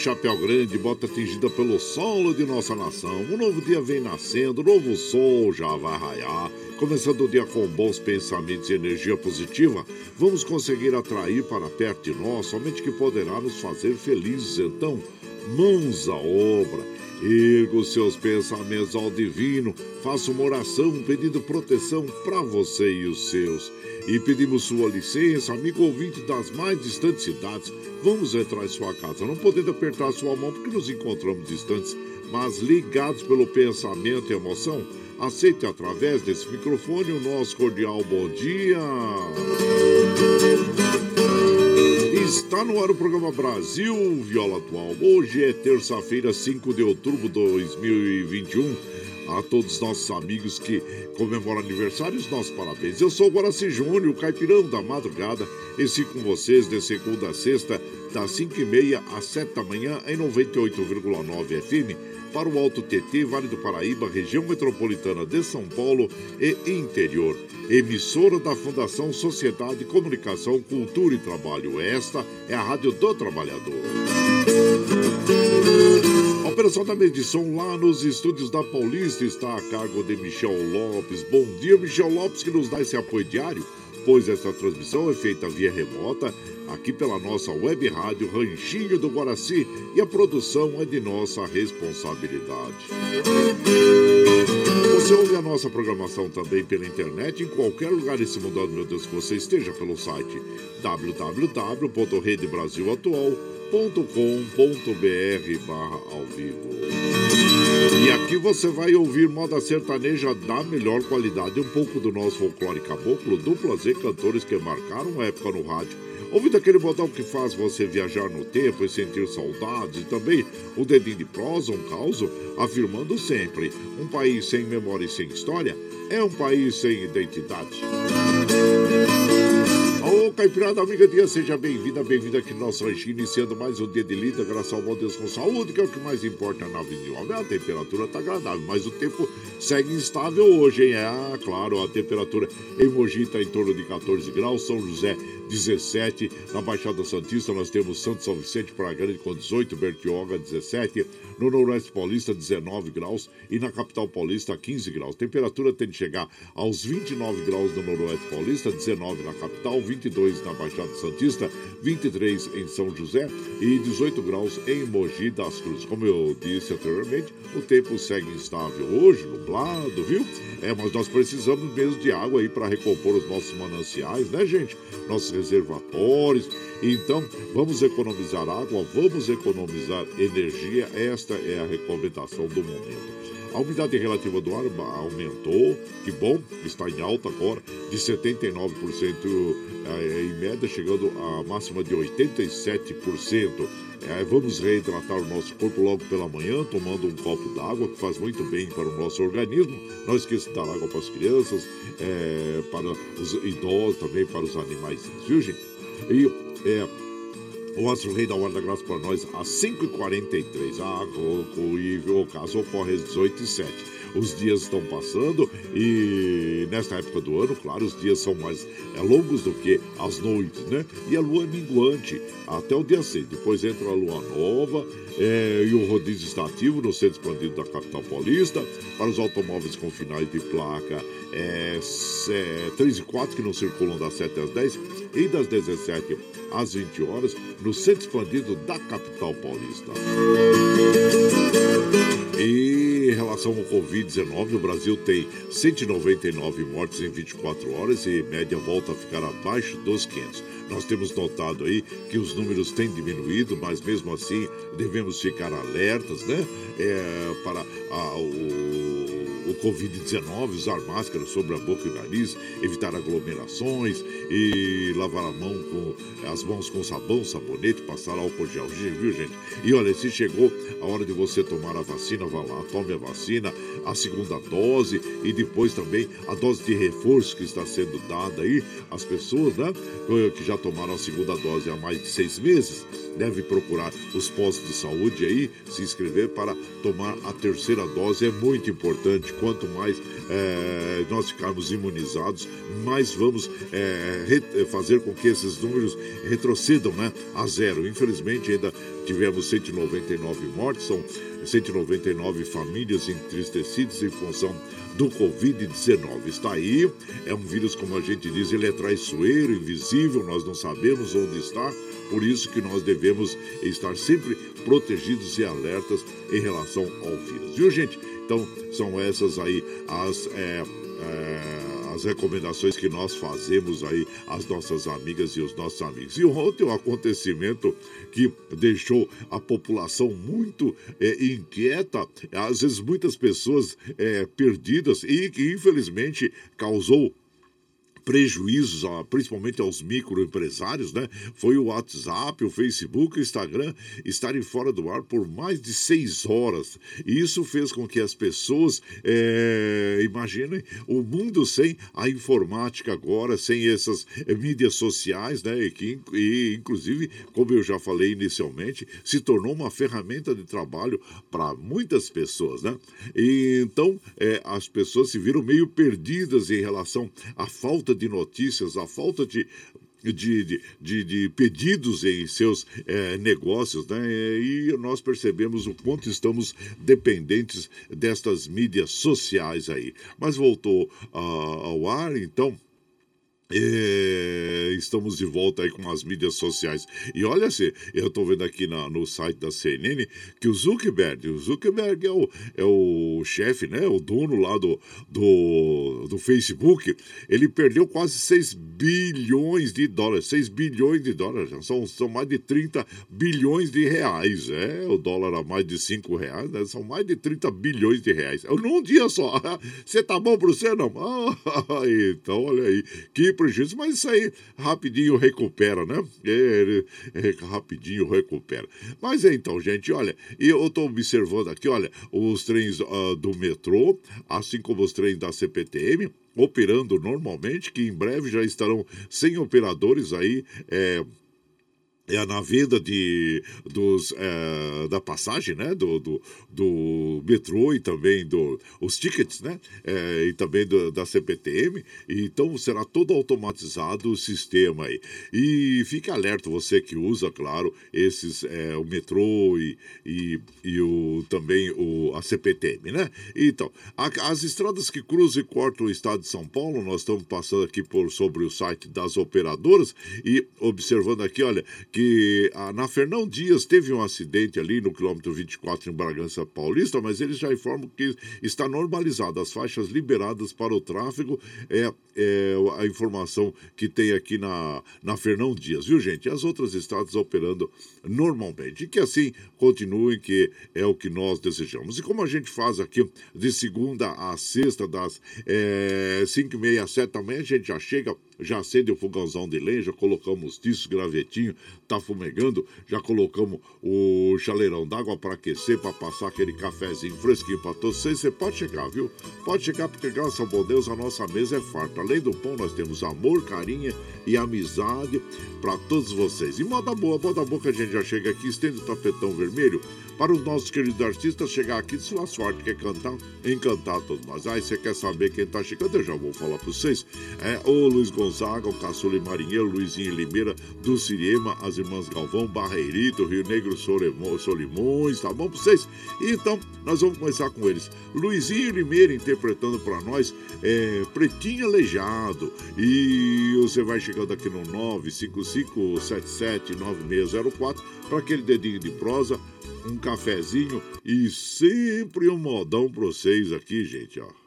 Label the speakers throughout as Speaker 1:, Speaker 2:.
Speaker 1: chapéu grande, bota atingida pelo solo de nossa nação. Um novo dia vem nascendo, novo sol já vai raiar. Começando o dia com bons pensamentos e energia positiva, vamos conseguir atrair para perto de nós somente que poderá nos fazer felizes. Então, mãos à obra. Erga os seus pensamentos ao divino, faça uma oração pedindo proteção para você e os seus. E pedimos sua licença, amigo ouvinte das mais distantes cidades, vamos entrar em sua casa, não podendo apertar sua mão porque nos encontramos distantes, mas ligados pelo pensamento e emoção. Aceite através desse microfone o nosso cordial bom dia. Está no ar o programa Brasil Viola Atual. Hoje é terça-feira, 5 de outubro de 2021. A todos os nossos amigos que comemoram aniversários, nossos parabéns. Eu sou o Guaraci Júnior, o caipirão da madrugada, e fico com vocês de segunda a sexta, das 5h30 às 7 da manhã, em 98,9 FM, para o Alto TT, Vale do Paraíba, região metropolitana de São Paulo e interior. Emissora da Fundação Sociedade, Comunicação, Cultura e Trabalho. Esta é a Rádio do Trabalhador. Operação da medição lá nos estúdios da Paulista está a cargo de Michel Lopes. Bom dia, Michel Lopes, que nos dá esse apoio diário, pois essa transmissão é feita via remota aqui pela nossa web rádio Ranchinho do Guaraci e a produção é de nossa responsabilidade. Você ouve a nossa programação também pela internet em qualquer lugar desse mundo, meu Deus, que você esteja pelo site www.redebrasilatual.com.br barra ao vivo. E aqui você vai ouvir moda sertaneja da melhor qualidade, um pouco do nosso folclore caboclo, duplas e cantores que marcaram época no rádio. Ouvindo aquele modal que faz você viajar no tempo e sentir saudades, e também o dedinho de prosa, um caos, afirmando sempre: um país sem memória e sem história é um país sem identidade. Ô, Caipirada, amiga dia, seja bem-vinda, bem-vinda aqui no nosso ranchinho, iniciando mais um dia de lida, graças ao bom Deus com saúde, que é o que mais importa na vida de homem. A temperatura tá agradável, mas o tempo segue instável hoje, hein? Ah, claro, a temperatura em Mogi tá em torno de 14 graus, São José 17, na Baixada Santista nós temos Santo São Vicente Praia Grande com 18, Bertioga 17, no Noroeste Paulista 19 graus e na Capital Paulista 15 graus. Temperatura tem de chegar aos 29 graus no Noroeste Paulista, 19 na capital, 22 na Baixada Santista, 23 em São José e 18 graus em Mogi das Cruzes. Como eu disse anteriormente, o tempo segue instável hoje, nublado, viu? É, mas nós precisamos mesmo de água aí para recompor os nossos mananciais, né, gente? Nossos reservatórios. Então, vamos economizar água, vamos economizar energia. Esta é a recomendação do momento. A umidade relativa do ar aumentou, que bom, está em alta agora, de 79% eh, em média, chegando a máxima de 87%. É, vamos reidratar o nosso corpo logo pela manhã, tomando um copo d'água, que faz muito bem para o nosso organismo. Não esqueça de dar água para as crianças, para os idosos, também para os animais, viu, gente? E é, o Astro Rei da Hora da Graça para nós às 5h43. Ah, o, o caso ocorre às 18h07 os dias estão passando e nesta época do ano, claro, os dias são mais é, longos do que as noites, né? E a lua é minguante até o dia 6. Depois entra a lua nova é, e o rodízio está ativo no centro expandido da capital paulista. Para os automóveis com finais de placa é, é, 3 e 4 que não circulam das 7 às 10 e das 17 às 20 horas no centro expandido da capital paulista. E em relação ao Covid-19, o Brasil tem 199 mortes em 24 horas e média volta a ficar abaixo dos 500. Nós temos notado aí que os números têm diminuído, mas mesmo assim devemos ficar alertas, né? É, para a, o Covid-19, usar máscara sobre a boca e nariz, evitar aglomerações e lavar a mão com as mãos com sabão, sabonete, passar álcool gel, viu, gente? E olha, se chegou a hora de você tomar a vacina, vá lá, tome a vacina, a segunda dose e depois também a dose de reforço que está sendo dada aí às pessoas, né? Que já tomaram a segunda dose há mais de seis meses, deve procurar os postos de saúde aí, se inscrever para tomar a terceira dose. É muito importante. Quanto mais é, nós ficarmos imunizados, mais vamos é, fazer com que esses números retrocedam né, a zero. Infelizmente, ainda tivemos 199 mortes, são 199 famílias entristecidas em função do Covid-19. Está aí, é um vírus, como a gente diz, ele é traiçoeiro, invisível, nós não sabemos onde está, por isso que nós devemos estar sempre protegidos e alertas em relação ao vírus. Viu, gente? Então, são essas aí as. É, é, as recomendações que nós fazemos aí às nossas amigas e os nossos amigos. E ontem um acontecimento que deixou a população muito é, inquieta, às vezes muitas pessoas é, perdidas e que infelizmente causou prejuízos, principalmente aos microempresários, né? Foi o WhatsApp, o Facebook, o Instagram estarem fora do ar por mais de seis horas. Isso fez com que as pessoas, é, imaginem, o mundo sem a informática agora, sem essas é, mídias sociais, né? E que, e, inclusive, como eu já falei inicialmente, se tornou uma ferramenta de trabalho para muitas pessoas, né? E, então, é, as pessoas se viram meio perdidas em relação à falta falta de notícias, a falta de de, de, de, pedidos em seus é, negócios, né? E nós percebemos o quanto estamos dependentes destas mídias sociais aí. Mas voltou uh, ao ar, então é, estamos de volta aí com as mídias sociais. E olha se eu estou vendo aqui na, no site da CNN que o Zuckerberg, o Zuckerberg é o, é o chefe, né? O dono lá do, do, do Facebook, ele perdeu quase 6 bilhões de dólares. 6 bilhões de dólares, são, são mais de 30 bilhões de reais. É, o dólar a mais de 5 reais, né? São mais de 30 bilhões de reais. Num dia só. Você tá bom para você, não? Ah, então, olha aí. Que prejuízo, mas isso aí rapidinho recupera, né? É, é, rapidinho recupera. Mas é então, gente, olha, eu estou observando aqui, olha, os trens uh, do metrô, assim como os trens da CPTM, operando normalmente, que em breve já estarão sem operadores aí. É, é na venda de, dos, é, da passagem, né? Do, do, do, metrô e também do, os tickets, né? É, e também do, da CPTM. Então será todo automatizado o sistema aí. E fique alerta, você que usa, claro, esses, é, o metrô e, e, e o, também o, a CPTM, né? Então, a, as estradas que cruzam e cortam o estado de São Paulo, nós estamos passando aqui por sobre o site das operadoras e observando aqui, olha, que que ah, na Fernão Dias teve um acidente ali no quilômetro 24 em Bragança Paulista, mas eles já informam que está normalizado as faixas liberadas para o tráfego. É, é a informação que tem aqui na, na Fernão Dias, viu, gente? As outras estradas operando normalmente. E que assim continuem, que é o que nós desejamos. E como a gente faz aqui de segunda a sexta, das é, 5 e meia às 7 da manhã, a gente já chega já acende o fogãozão de lenha, já colocamos tiço, gravetinho, tá fumegando, já colocamos o chaleirão d'água para aquecer, para passar aquele cafezinho fresquinho para todos vocês. Você pode chegar, viu? Pode chegar, porque graças ao bom Deus a nossa mesa é farta. Além do pão, nós temos amor, carinho e amizade para todos vocês. E moda boa, moda boa que a gente já chega aqui, estende o tapetão vermelho para os nossos queridos artistas chegar aqui de sua sorte, quer cantar, encantar todos nós. Aí você quer saber quem tá chegando? Eu já vou falar para vocês. É o Luiz Gonzaga, o Caçula Marinheiro, Luizinho Limeira, do Cirema, as irmãs Galvão, Barreirito, Rio Negro Solimões, tá bom pra vocês? Então, nós vamos começar com eles. Luizinho Limeira interpretando para nós é, Pretinho Aleijado. E você vai chegando aqui no 955779604 para aquele dedinho de prosa, um cafezinho e sempre um modão pra vocês aqui, gente, ó.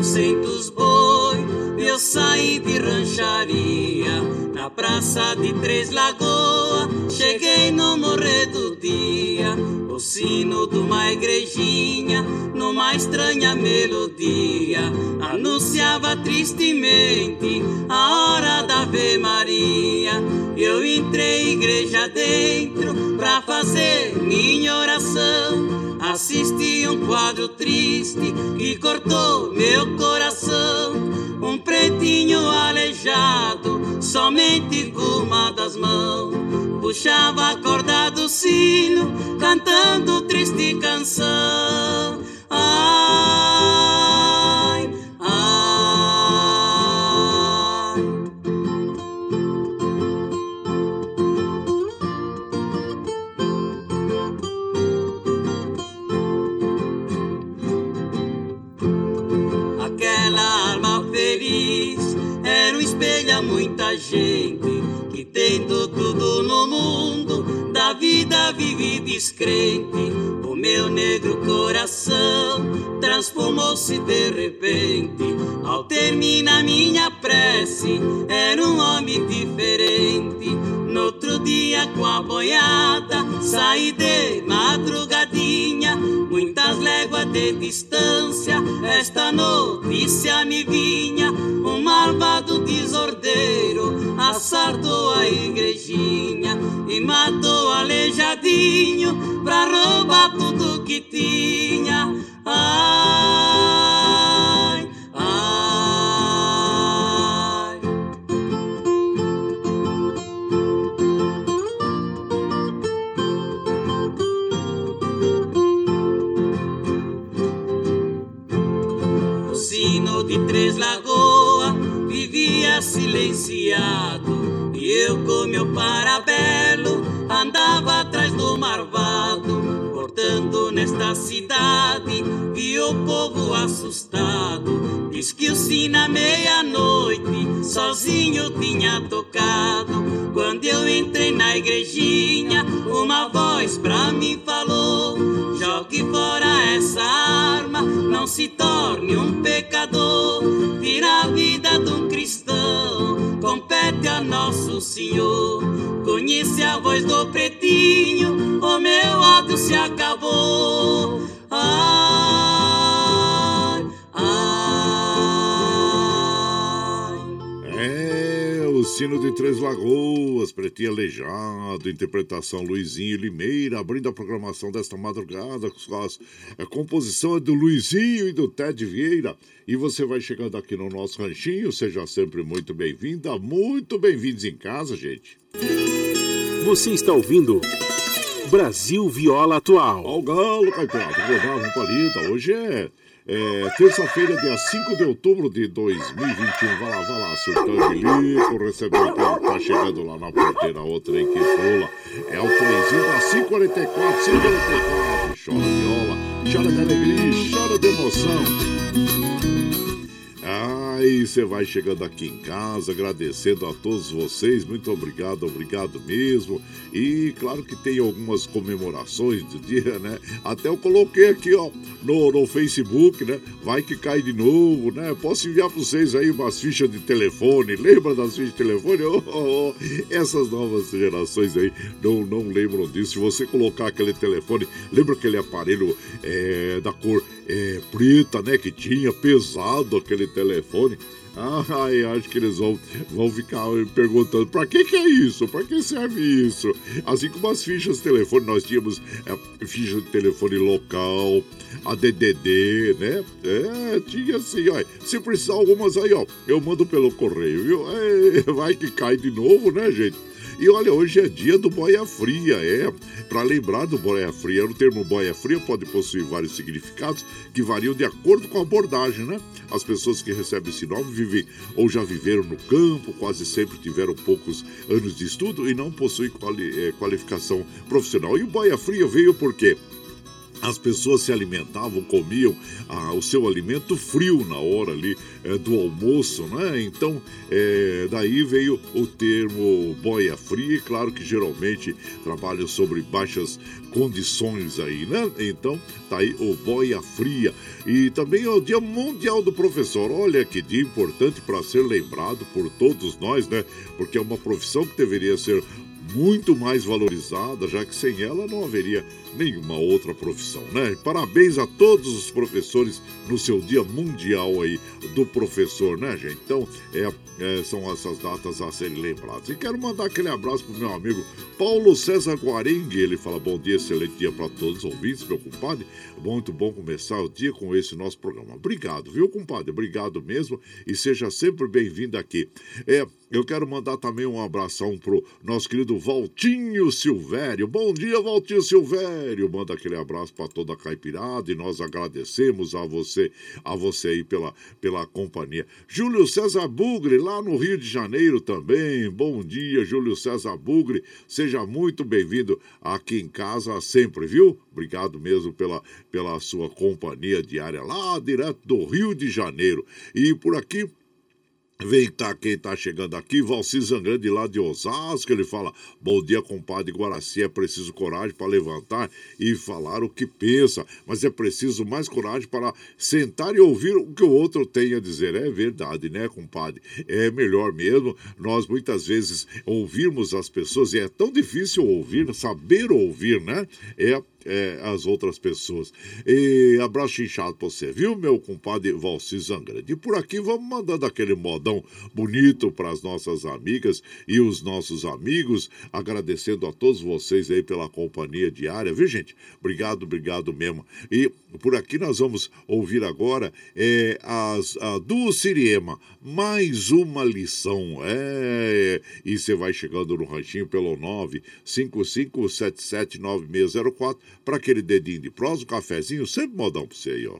Speaker 2: oitocentos boi, eu saí de rancharia praça de Três Lagoas. Cheguei no morrer do dia, o sino de uma igrejinha, numa estranha melodia, anunciava tristemente a hora da Ave Maria. Eu entrei igreja dentro pra fazer minha oração assisti um quadro triste que cortou meu coração. Um pretinho aleijado, somente com uma das mãos, puxava a corda do sino, cantando triste canção. Ai, descrente. O meu negro coração transformou-se de repente. Ao terminar minha prece, era um homem diferente. Dia, com a boiada, saí de madrugadinha, muitas léguas de distância. Esta notícia me vinha: um malvado desordeiro assartou a igrejinha e matou aleijadinho pra roubar tudo que tinha. Ai, de Três Lagoas vivia silenciado. E eu com meu parabelo andava atrás do marvado Nesta cidade, vi o povo assustado. Diz que o sino à meia-noite, sozinho tinha tocado. Quando eu entrei na igrejinha, uma voz pra mim falou: Jogue fora essa arma, não se torne um pecador. Tira a vida de um cristão, compete a nosso Senhor. Conhece a voz do pretinho, o meu ódio se acabou. Ai,
Speaker 1: É, o sino de Três Lagoas, Pretinho Aleijado, interpretação Luizinho Limeira, abrindo a programação desta madrugada, com as, a composição é do Luizinho e do Ted Vieira. E você vai chegando aqui no nosso ranchinho, seja sempre muito bem-vinda, muito bem-vindos em casa, gente.
Speaker 3: Você está ouvindo Brasil Viola Atual.
Speaker 1: Ó o galo, Caipirada, rodava. Hoje é é, Terça-feira, dia 5 de outubro de 2021. Vai lá, vai lá, surtando Lico, recebeu o carro, tá chegando lá na porteira, outra aí que pula. É o trenzinho da 544, 544. Chora viola, chora de alegria, chora de emoção. Aí você vai chegando aqui em casa, agradecendo a todos vocês, muito obrigado, obrigado mesmo. E claro que tem algumas comemorações do dia, né? Até eu coloquei aqui, ó, no, no Facebook, né? Vai que cai de novo, né? Posso enviar para vocês aí umas fichas de telefone, lembra das fichas de telefone? Oh, oh, oh. Essas novas gerações aí não, não lembram disso. Se você colocar aquele telefone, lembra aquele aparelho é, da cor é, preta, né? Que tinha pesado aquele telefone. Ai, acho que eles vão, vão ficar perguntando para que, que é isso? Para que serve isso? Assim como as fichas de telefone, nós tínhamos é, ficha de telefone local, a DDD, né? É, tinha assim, ó. Se precisar algumas aí, ó, eu mando pelo correio, viu? É, vai que cai de novo, né, gente? E olha, hoje é dia do boia fria, é. Para lembrar do boia fria, o termo boia fria pode possuir vários significados que variam de acordo com a abordagem, né? As pessoas que recebem esse nome vivem ou já viveram no campo, quase sempre tiveram poucos anos de estudo e não possuem quali eh, qualificação profissional. E o boia fria veio por quê? As pessoas se alimentavam, comiam ah, o seu alimento frio na hora ali é, do almoço, né? Então, é, daí veio o termo boia fria, e claro que geralmente trabalham sobre baixas condições aí, né? Então, tá aí o boia fria. E também é o Dia Mundial do Professor. Olha que dia importante para ser lembrado por todos nós, né? Porque é uma profissão que deveria ser muito mais valorizada, já que sem ela não haveria nenhuma outra profissão, né? Parabéns a todos os professores no seu Dia Mundial aí do Professor, né, gente? Então, é, é, são essas datas a serem lembradas. E quero mandar aquele abraço pro meu amigo Paulo César Guarengue. Ele fala: bom dia, excelente dia para todos os ouvintes, meu compadre. Muito bom começar o dia com esse nosso programa. Obrigado, viu, compadre? Obrigado mesmo e seja sempre bem-vindo aqui. É, eu quero mandar também um abração pro nosso querido Valtinho Silvério. Bom dia, Valtinho Silvério. Manda aquele abraço para toda a caipirada e nós agradecemos a você, a você aí pela, pela companhia. Júlio César Bugre, lá no Rio de Janeiro também. Bom dia, Júlio César Bugre. Seja muito bem-vindo aqui em casa sempre, viu? Obrigado mesmo pela, pela sua companhia diária lá direto do Rio de Janeiro. E por aqui Vem tá, quem tá chegando aqui, Valci Zangrande lá de Osasco, ele fala, bom dia compadre Guaraci, é preciso coragem para levantar e falar o que pensa, mas é preciso mais coragem para sentar e ouvir o que o outro tem a dizer, é verdade, né compadre, é melhor mesmo, nós muitas vezes ouvirmos as pessoas, e é tão difícil ouvir, saber ouvir, né, é é, as outras pessoas. E abraço inchado pra você, viu, meu compadre Valci Zangrande? E por aqui vamos mandando aquele modão bonito para as nossas amigas e os nossos amigos, agradecendo a todos vocês aí pela companhia diária, viu, gente? Obrigado, obrigado mesmo. E por aqui nós vamos ouvir agora é, as, a do Siriema, mais uma lição. É, e você vai chegando no ranchinho pelo 955779604 para aquele dedinho de prosa, um cafezinho, sempre modão para você aí, ó.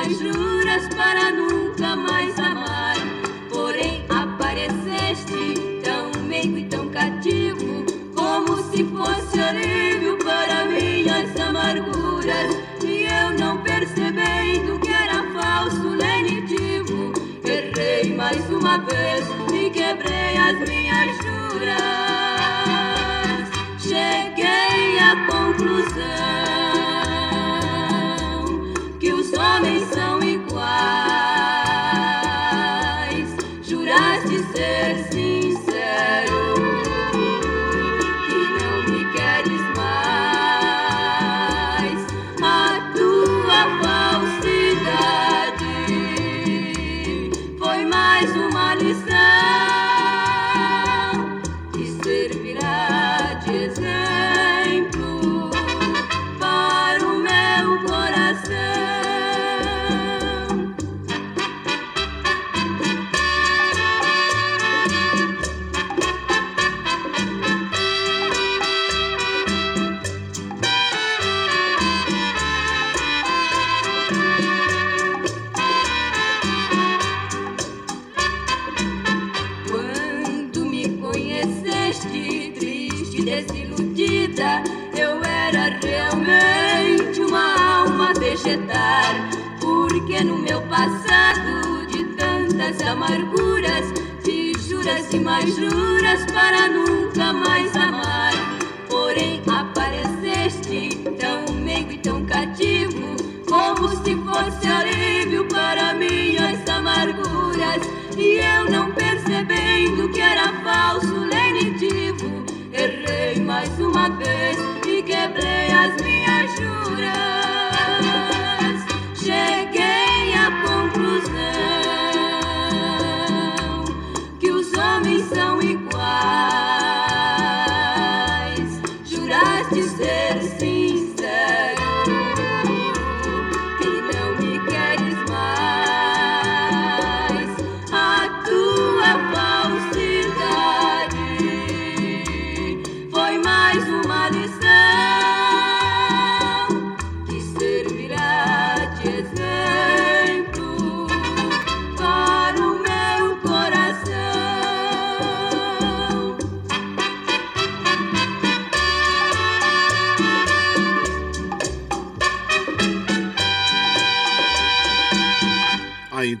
Speaker 4: Mais juras para nunca mais amar. Porém apareceste tão meigo e tão cativo, como se fosse alívio para minhas amarguras. E eu não percebendo que era falso lenitivo, errei mais uma vez e quebrei as minhas juras desiludida. Eu era realmente uma alma vegetar. Porque no meu passado de tantas amarguras fiz juras e mais juras para nunca mais amar. Porém apareceste tão meigo e tão cativo, como se fosse alívio para minhas amarguras. E eu não percebendo que era falso errei mais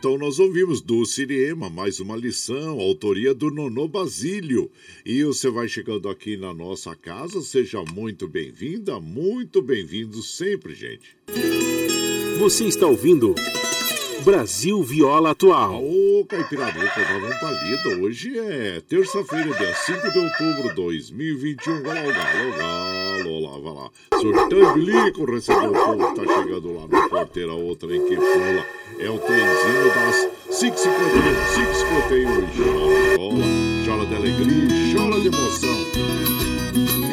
Speaker 1: então nós ouvimos do Siriema, mais uma lição, autoria do Nonô Basílio. E você vai chegando aqui na nossa casa, seja muito bem-vinda, muito bem-vindo sempre, gente.
Speaker 3: Você está ouvindo Brasil Viola Atual.
Speaker 1: Ô, Caipirador, que eu dava um palito. Hoje é terça-feira, dia 5 de outubro de 2021. Olha lá, o galo, galo, lá, vai lá. Surtando bilico, recebeu o povo que tá chegando lá na porteira, outra em que pula. É o trenzinho das 5h51, 5h51. Chora, bola, chora de alegria, chora de emoção.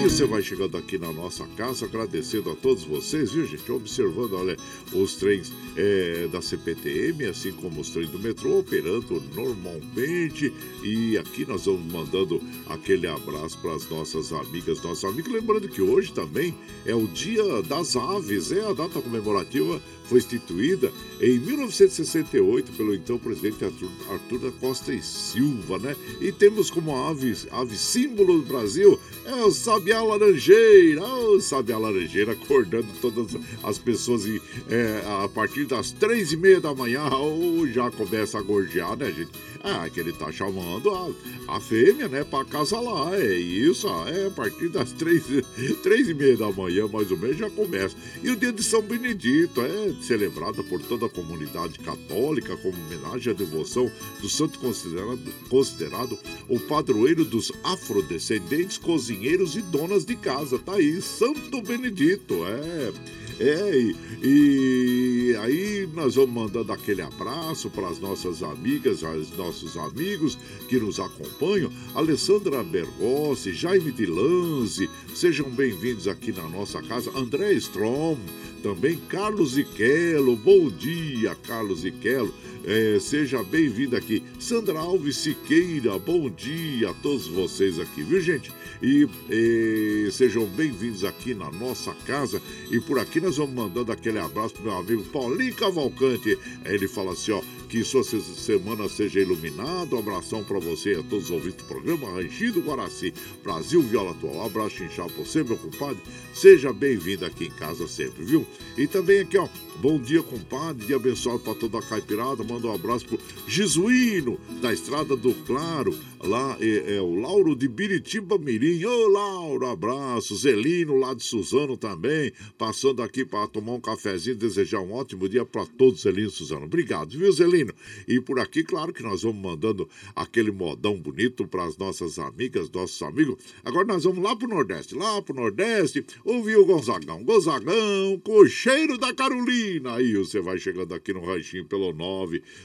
Speaker 1: E você vai chegando aqui na nossa casa, agradecendo a todos vocês, viu, gente? Observando, olha, os trens é, da CPTM, assim como os trens do metrô, operando normalmente. E aqui nós vamos mandando aquele abraço para as nossas amigas, nossos amigos. Lembrando que hoje também é o Dia das Aves, é a data comemorativa foi instituída em 1968 pelo então presidente Arthur, Arthur da Costa e Silva, né? E temos como ave, ave símbolo do Brasil é o sabiá laranjeira, o sabiá laranjeira acordando todas as pessoas e, é, a partir das três e meia da manhã ou já começa a gorjear, né, gente? Ah, que ele tá chamando a, a fêmea, né, pra acasalar, é isso, ah, é a partir das três, três e meia da manhã, mais ou menos, já começa. E o dia de São Benedito é celebrada por toda a comunidade católica como homenagem à devoção do santo considerado, considerado o padroeiro dos afrodescendentes, cozinheiros e donas de casa. Tá aí, Santo Benedito, é. É, e, e aí nós vamos mandando aquele abraço para as nossas amigas, os nossos amigos que nos acompanham. Alessandra Bergossi, Jaime de Lanze, sejam bem-vindos aqui na nossa casa. André Strom, também Carlos Iquelo, bom dia, Carlos Iquelo. É, seja bem-vindo aqui. Sandra Alves Siqueira, bom dia a todos vocês aqui, viu, gente? E, e sejam bem-vindos aqui na nossa casa. E por aqui nós vamos mandando aquele abraço pro meu amigo Paulinho Cavalcante. Ele fala assim, ó, que sua se- semana seja iluminada. Um abração para você e a todos os ouvintes do programa Ranchinho do Guaraci, Brasil Viola Atual. Um abraço inchado pra você, meu compadre. Seja bem-vindo aqui em casa sempre, viu? E também aqui, ó, bom dia, compadre. Dia abençoado para toda a caipirada. Manda um abraço pro Jesuíno, da Estrada do Claro. Lá é, é o Lauro de Biritiba Mirim. Ô, Lauro, abraço. Zelino, lá de Suzano também. Passando aqui para tomar um cafezinho. Desejar um ótimo dia para todos, Zelino e Suzano. Obrigado, viu, Zelino? E por aqui, claro que nós vamos mandando aquele modão bonito para as nossas amigas, nossos amigos. Agora nós vamos lá pro Nordeste. Lá pro Nordeste, ouvir o Gonzagão. Gonzagão, cocheiro da Carolina. Aí você vai chegando aqui no ranchinho pelo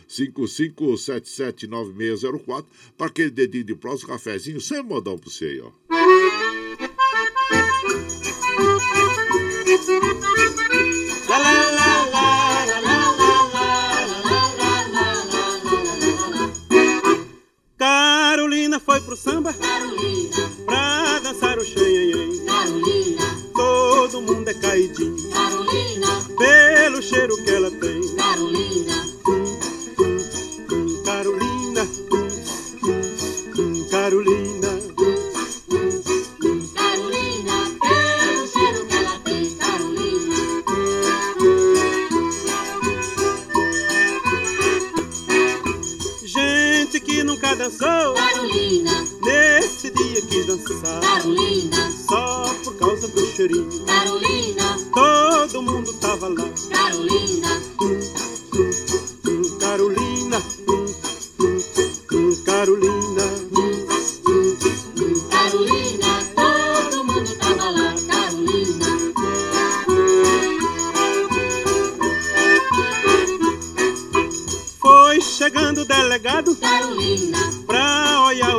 Speaker 1: 955779604 para aquele dedinho de próximo cafezinho sem modão pra você aí, ó.
Speaker 5: Carolina foi pro samba
Speaker 4: Carolina,
Speaker 5: pra dançar o.
Speaker 4: Carolina,
Speaker 5: Todo mundo é caidinho.
Speaker 4: Carolina,
Speaker 5: cheiro que ela tem.
Speaker 4: Carolina,
Speaker 5: Carolina, Carolina. Carolina, pelo cheiro que ela tem, Carolina. Gente que nunca dançou.
Speaker 4: Carolina. Carolina,
Speaker 5: só por causa do cheirinho.
Speaker 4: Carolina,
Speaker 5: Todo mundo tava lá.
Speaker 4: Carolina,
Speaker 5: Hum, Carolina, hum, hum, hum, Carolina.
Speaker 4: Carolina, todo mundo tava lá, Carolina.
Speaker 5: Foi chegando o delegado
Speaker 4: Carolina,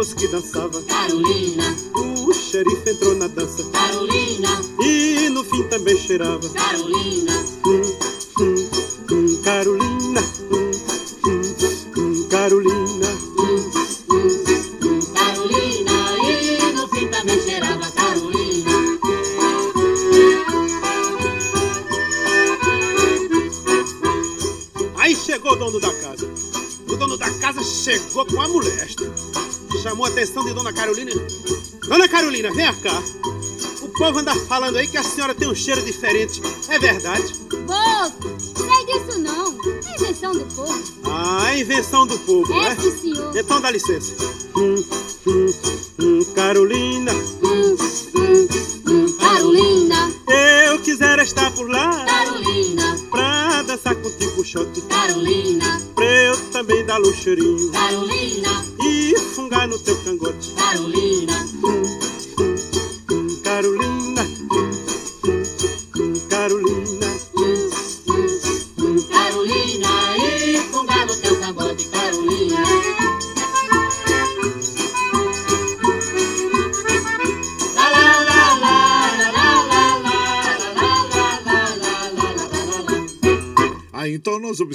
Speaker 5: os que dançavam.
Speaker 4: Carolina,
Speaker 5: O xerife entrou na dança
Speaker 4: Carolina,
Speaker 5: e no fim também cheirava.
Speaker 4: Carolina,
Speaker 5: Hum, hum, hum, Carolina, hum, hum, hum, Carolina.
Speaker 4: Carolina,
Speaker 5: Atenção de Dona Carolina. Dona Carolina, vem cá. O povo anda falando aí que a senhora tem um cheiro diferente. É verdade?
Speaker 6: Bobo, sei disso não. É invenção do povo.
Speaker 5: Ah, é invenção do povo,
Speaker 6: É,
Speaker 5: né?
Speaker 6: senhor.
Speaker 5: Então dá licença.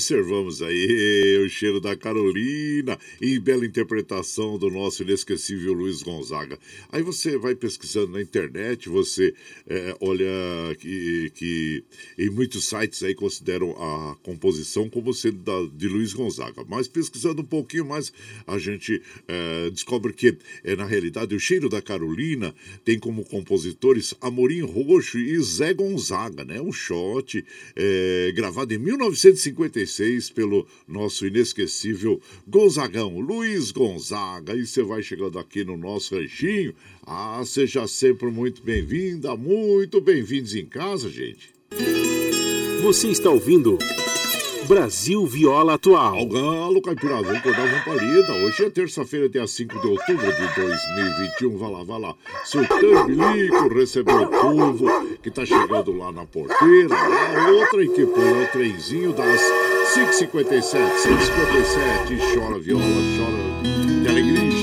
Speaker 1: Observamos aí o cheiro da Carolina em bela interpretação do nosso inesquecível Luiz Gonzaga. Aí você vai pesquisando na internet, você é, olha que, que em muitos sites aí consideram a composição como sendo da, de Luiz Gonzaga. Mas pesquisando um pouquinho mais, a gente é, descobre que, é, na realidade, o cheiro da Carolina tem como compositores Amorim Roxo e Zé Gonzaga, né? Um shot é, gravado em 1956 pelo nosso inesquecível Gonzagão, Luiz Gonzaga. E você vai chegando aqui no nosso ranchinho. Ah, seja sempre muito bem-vinda, muito bem-vindos em casa, gente.
Speaker 3: Você está ouvindo Brasil Viola Atual.
Speaker 1: Ao galo, Caipirazão, Cordão Palida. Hoje é terça-feira, dia 5 de outubro de 2021. Vai lá, vai lá. Seu Bilico recebeu o povo que tá chegando lá na porteira. A outra que põe o trenzinho das 5h57, 6h57. Chora viola, chora de alegria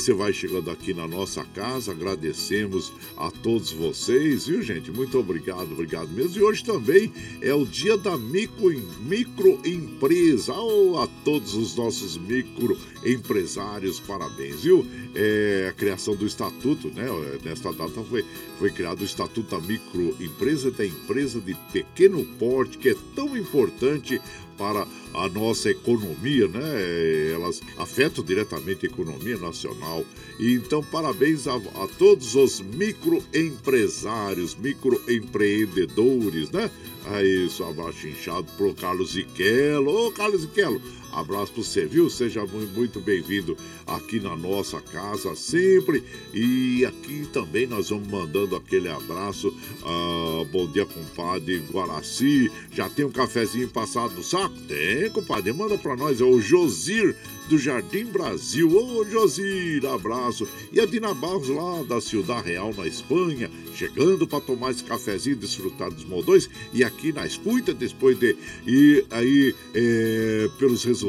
Speaker 1: você vai chegando aqui na nossa casa, agradecemos a todos vocês, viu gente? Muito obrigado, obrigado mesmo. E hoje também é o dia da micro, microempresa. Oh, a todos os nossos microempresários, parabéns, viu? É, a criação do estatuto, né? Nesta data foi, foi criado o estatuto da microempresa, da empresa de pequeno porte, que é tão importante para a nossa economia, né? Elas afetam diretamente a economia nacional. E então, parabéns a, a todos os microempresários, microempreendedores, né? Aí, isso, abraço inchado pro Carlos Iquelo. Ô, Carlos Iquelo, abraço pro você, viu? Seja mu- muito bem-vindo aqui na nossa casa sempre. E aqui também nós vamos mandando aquele abraço. Ah, bom dia, compadre Guaraci. Já tem um cafezinho passado no saco? Tem, compadre. Manda pra nós. É o Josir do Jardim Brasil. Ô, Josir, abraço. E a Dina Barros lá da Ciudad Real, na Espanha, chegando para tomar esse cafezinho desfrutar dos modões. E aqui na escuta, depois de ir aí é, pelos resultados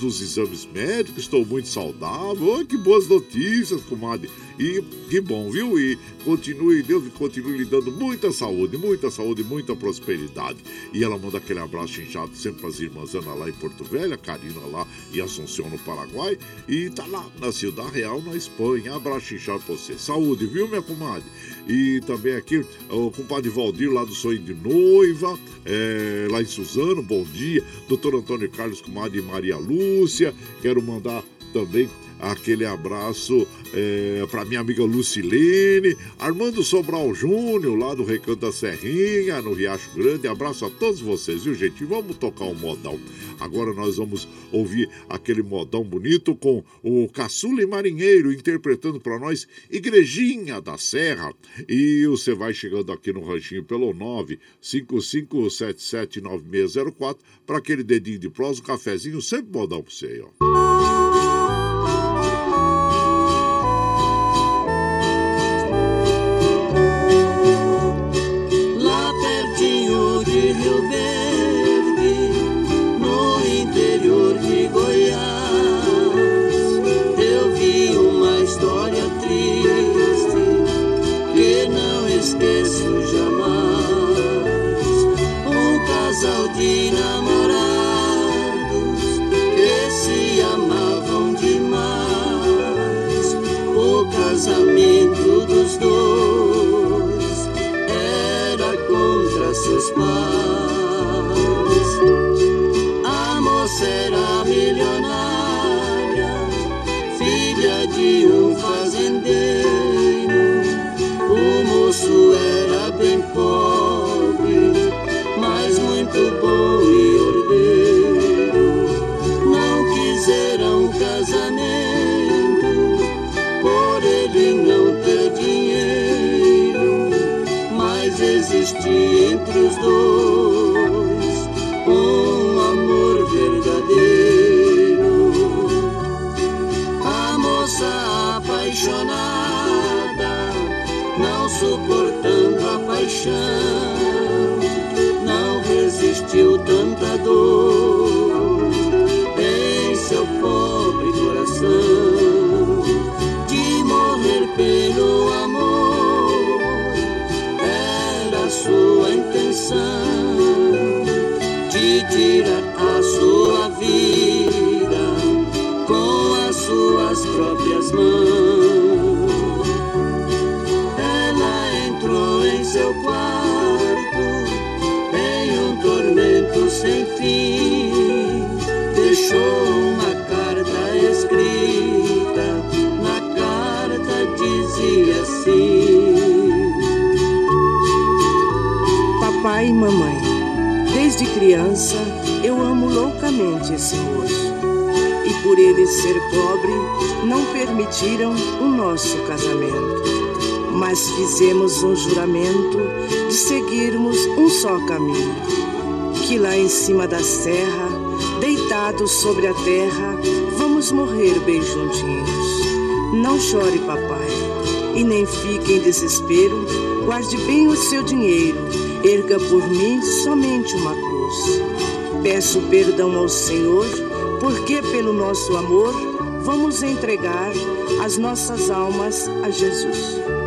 Speaker 1: dos exames médicos, estou muito saudável. Ô, que boas notícias, comadre. E que bom, viu? E continue, Deus continue lhe dando muita saúde, muita saúde, muita prosperidade. E ela manda aquele abraço inchado sempre para as irmãs Ana lá em Porto Velho, a Karina lá em Assunção, no Paraguai. E tá lá na Ciudad Real, na Espanha. Abraço inchado para você. Saúde, viu, minha comadre? E também aqui o compadre Valdir lá do Sonho de Noiva, é, lá em Suzano, bom dia. Doutor Antônio Carlos, comadre Maria Lúcia. Quero mandar também aquele abraço é, para minha amiga Lucilene, Armando Sobral Júnior, lá do Recanto da Serrinha, no Riacho Grande. Abraço a todos vocês, viu, gente? Vamos tocar um modão. Agora nós vamos ouvir aquele modão bonito com o Caçula e Marinheiro interpretando para nós Igrejinha da Serra. E você vai chegando aqui no ranchinho pelo 955779604 para aquele dedinho de prosa, um cafezinho, sempre modão para você aí, ó.
Speaker 7: Fizemos cima da serra, deitados sobre a terra, vamos morrer bem juntinhos. Não chore, papai, e nem fique em desespero. Guarde bem o seu dinheiro, erga por mim somente uma cruz. Peço perdão ao Senhor, porque pelo nosso amor vamos entregar as nossas almas a Jesus.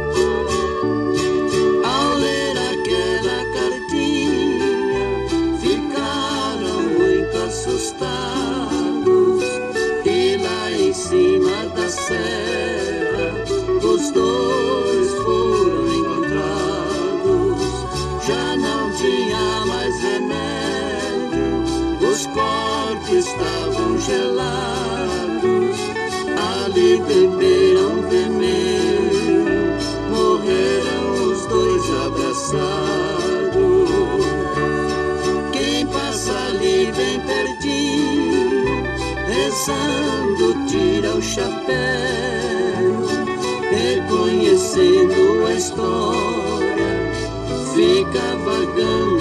Speaker 7: beberam veneno, morreram os dois abraçados. Quem passa ali bem perdido, rezando, tira o chapéu, reconhecendo a história, fica vagando.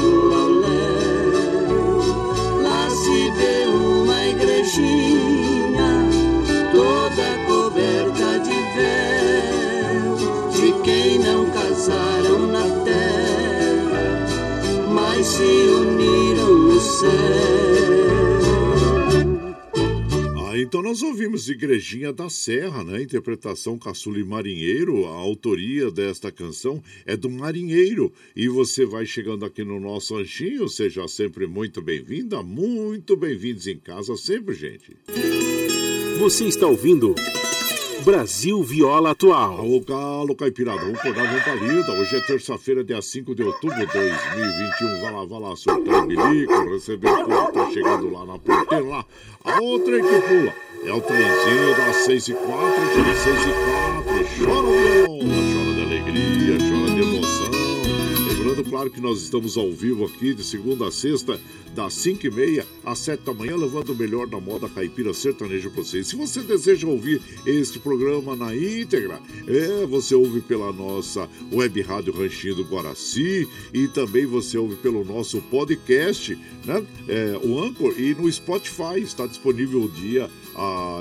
Speaker 1: Igrejinha da Serra, né? Interpretação Caçula e Marinheiro. A autoria desta canção é do Marinheiro. E você vai chegando aqui no nosso anchinho, seja sempre muito bem-vinda, muito bem-vindos em casa sempre, gente.
Speaker 3: Você está ouvindo Brasil Viola Atual.
Speaker 1: Alô, Galo, Caipirada, vamos acordar, vamos pra lida. Hoje é terça-feira, dia 5 de outubro de 2021. Vai lá, vai lá, soltar o bilico, receber o tá chegando lá na porteira, lá. A outra é que pula. É o trenzinho das 6 e 4, de 6 e 4. Chora viola, chora de alegria, chora. Claro, que nós estamos ao vivo aqui de segunda a sexta das 5 e meia às 7 da manhã, levando o melhor da moda caipira sertaneja para vocês. Se você deseja ouvir este programa na íntegra, é, você ouve pela nossa web rádio Ranchinho do Guaraci e também você ouve pelo nosso podcast, né? É, o Anchor e no Spotify está disponível o dia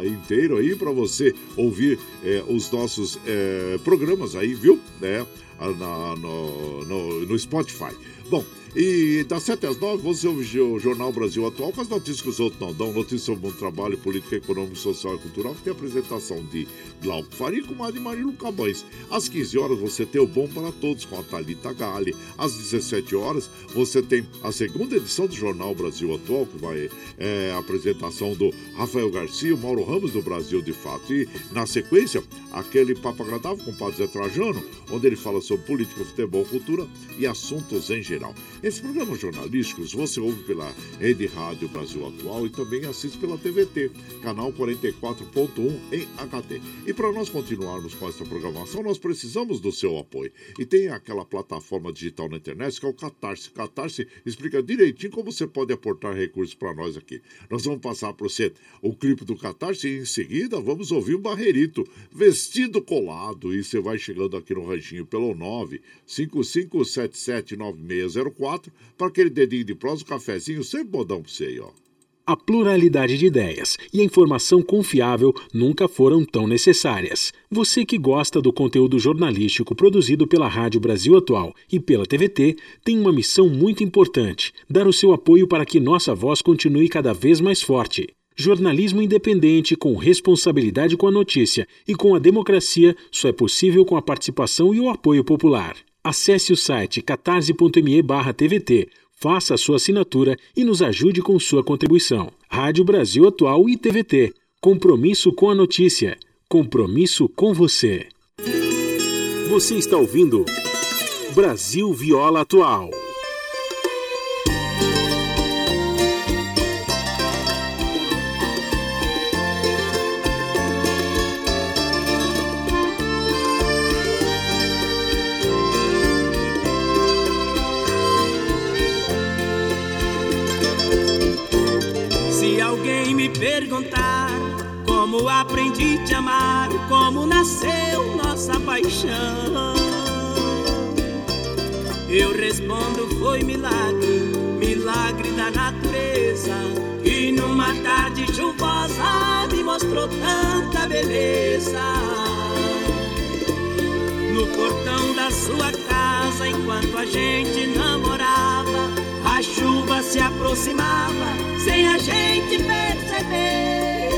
Speaker 1: inteiro aí para você ouvir é, os nossos é, programas aí, viu? É, no, no, no Spotify. Bom, e das 7 às 9, você ouve o Jornal Brasil Atual com as notícias que os outros não dão. Notícias sobre o trabalho, política, econômico, social e cultural, que tem a apresentação de Glauco Faria com a de Marilu Cabães. Às 15 horas, você tem o Bom para Todos com a Thalita Gale. Às 17 horas, você tem a segunda edição do Jornal Brasil Atual, que vai é, a apresentação do Rafael Garcia, Mauro Ramos do Brasil de Fato. E, na sequência, aquele papo agradável com o Padre Zé Trajano, onde ele fala sobre política, futebol, cultura e assuntos em geral. Esses programas jornalísticos você ouve pela Rede Rádio Brasil Atual e também assiste pela TVT, canal 44.1 em HD. E para nós continuarmos com essa programação, nós precisamos do seu apoio. E tem aquela plataforma digital na internet que é o Catarse. Catarse explica direitinho como você pode aportar recursos para nós aqui. Nós vamos passar para você o clipe do Catarse e em seguida vamos ouvir o Barreirito, vestido colado. E você vai chegando aqui no ranchinho pelo 955779604 para aquele dedinho de prosa, um cafezinho, sempre bodão para você aí, ó.
Speaker 3: A pluralidade de ideias e a informação confiável nunca foram tão necessárias. Você que gosta do conteúdo jornalístico produzido pela Rádio Brasil Atual e pela TVT tem uma missão muito importante: dar o seu apoio para que nossa voz continue cada vez mais forte. Jornalismo independente, com responsabilidade com a notícia e com a democracia, só é possível com a participação e o apoio popular. Acesse o site catarse.me/tvt, faça a sua assinatura e nos ajude com sua contribuição. Rádio Brasil Atual e TVT. Compromisso com a notícia. Compromisso com você. Você está ouvindo Brasil Viola Atual.
Speaker 8: Perguntar como aprendi a te amar, como nasceu nossa paixão. Eu respondo foi milagre, milagre da natureza. E numa tarde chuvosa me mostrou tanta beleza. No portão da sua casa, enquanto a gente namorava, a chuva se aproximava sem a gente perceber.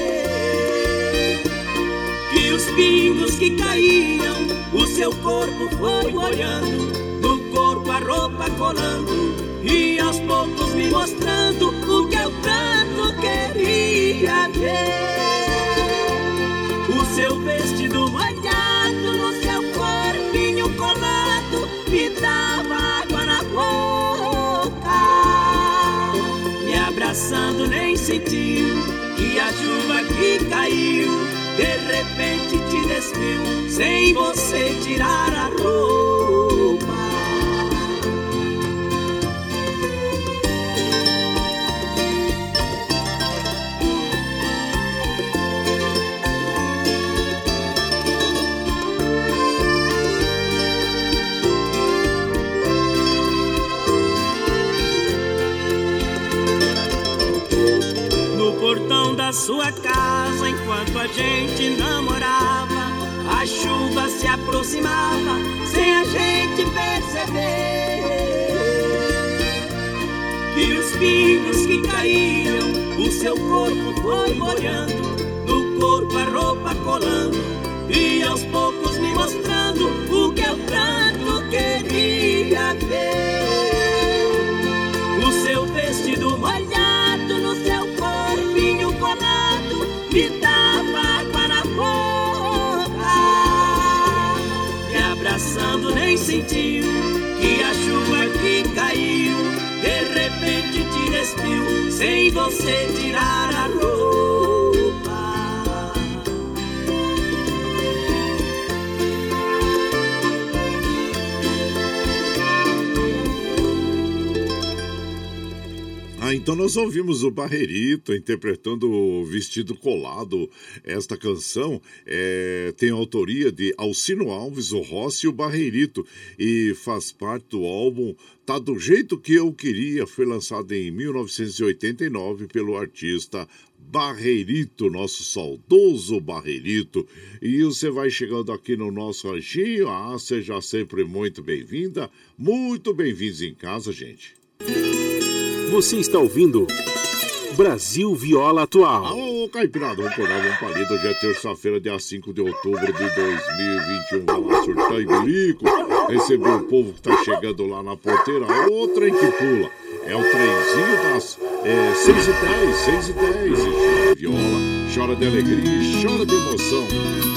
Speaker 8: Que os pingos que caíam, o seu corpo foi molhando, no corpo a roupa colando, e aos poucos me mostrando o que eu tanto queria ver. O seu vestido sentiu que a chuva que caiu, de repente te despiu, sem você tirar a roupa. Sua casa, enquanto a gente namorava, a chuva se aproximava sem a gente perceber. E os pingos que caíam, o seu corpo foi molhando, no corpo a roupa colando,
Speaker 2: sem você tirar
Speaker 1: então nós ouvimos o Barreirito interpretando o Vestido Colado. Esta canção é, tem autoria de Alcino Alves, o Rossi e o Barreirito e faz parte do álbum Tá do Jeito Que Eu Queria. Foi lançado em 1989 pelo artista Barreirito, nosso saudoso Barreirito. E você vai chegando aqui no nosso ranchinho. Ah, seja sempre muito bem-vinda. Muito bem-vindos em casa, gente.
Speaker 3: Você está ouvindo Brasil Viola Atual.
Speaker 1: Alô, Caipirada, vamos acordar, vamos palido. Hoje é terça-feira, dia 5 de outubro de 2021. Vai lá surtar e bilico. Receber o povo que tá chegando lá na porteira. O trem que pula. É o trenzinho das é, 6 e 10, 6 e 10. E chora viola, chora de alegria chora de emoção.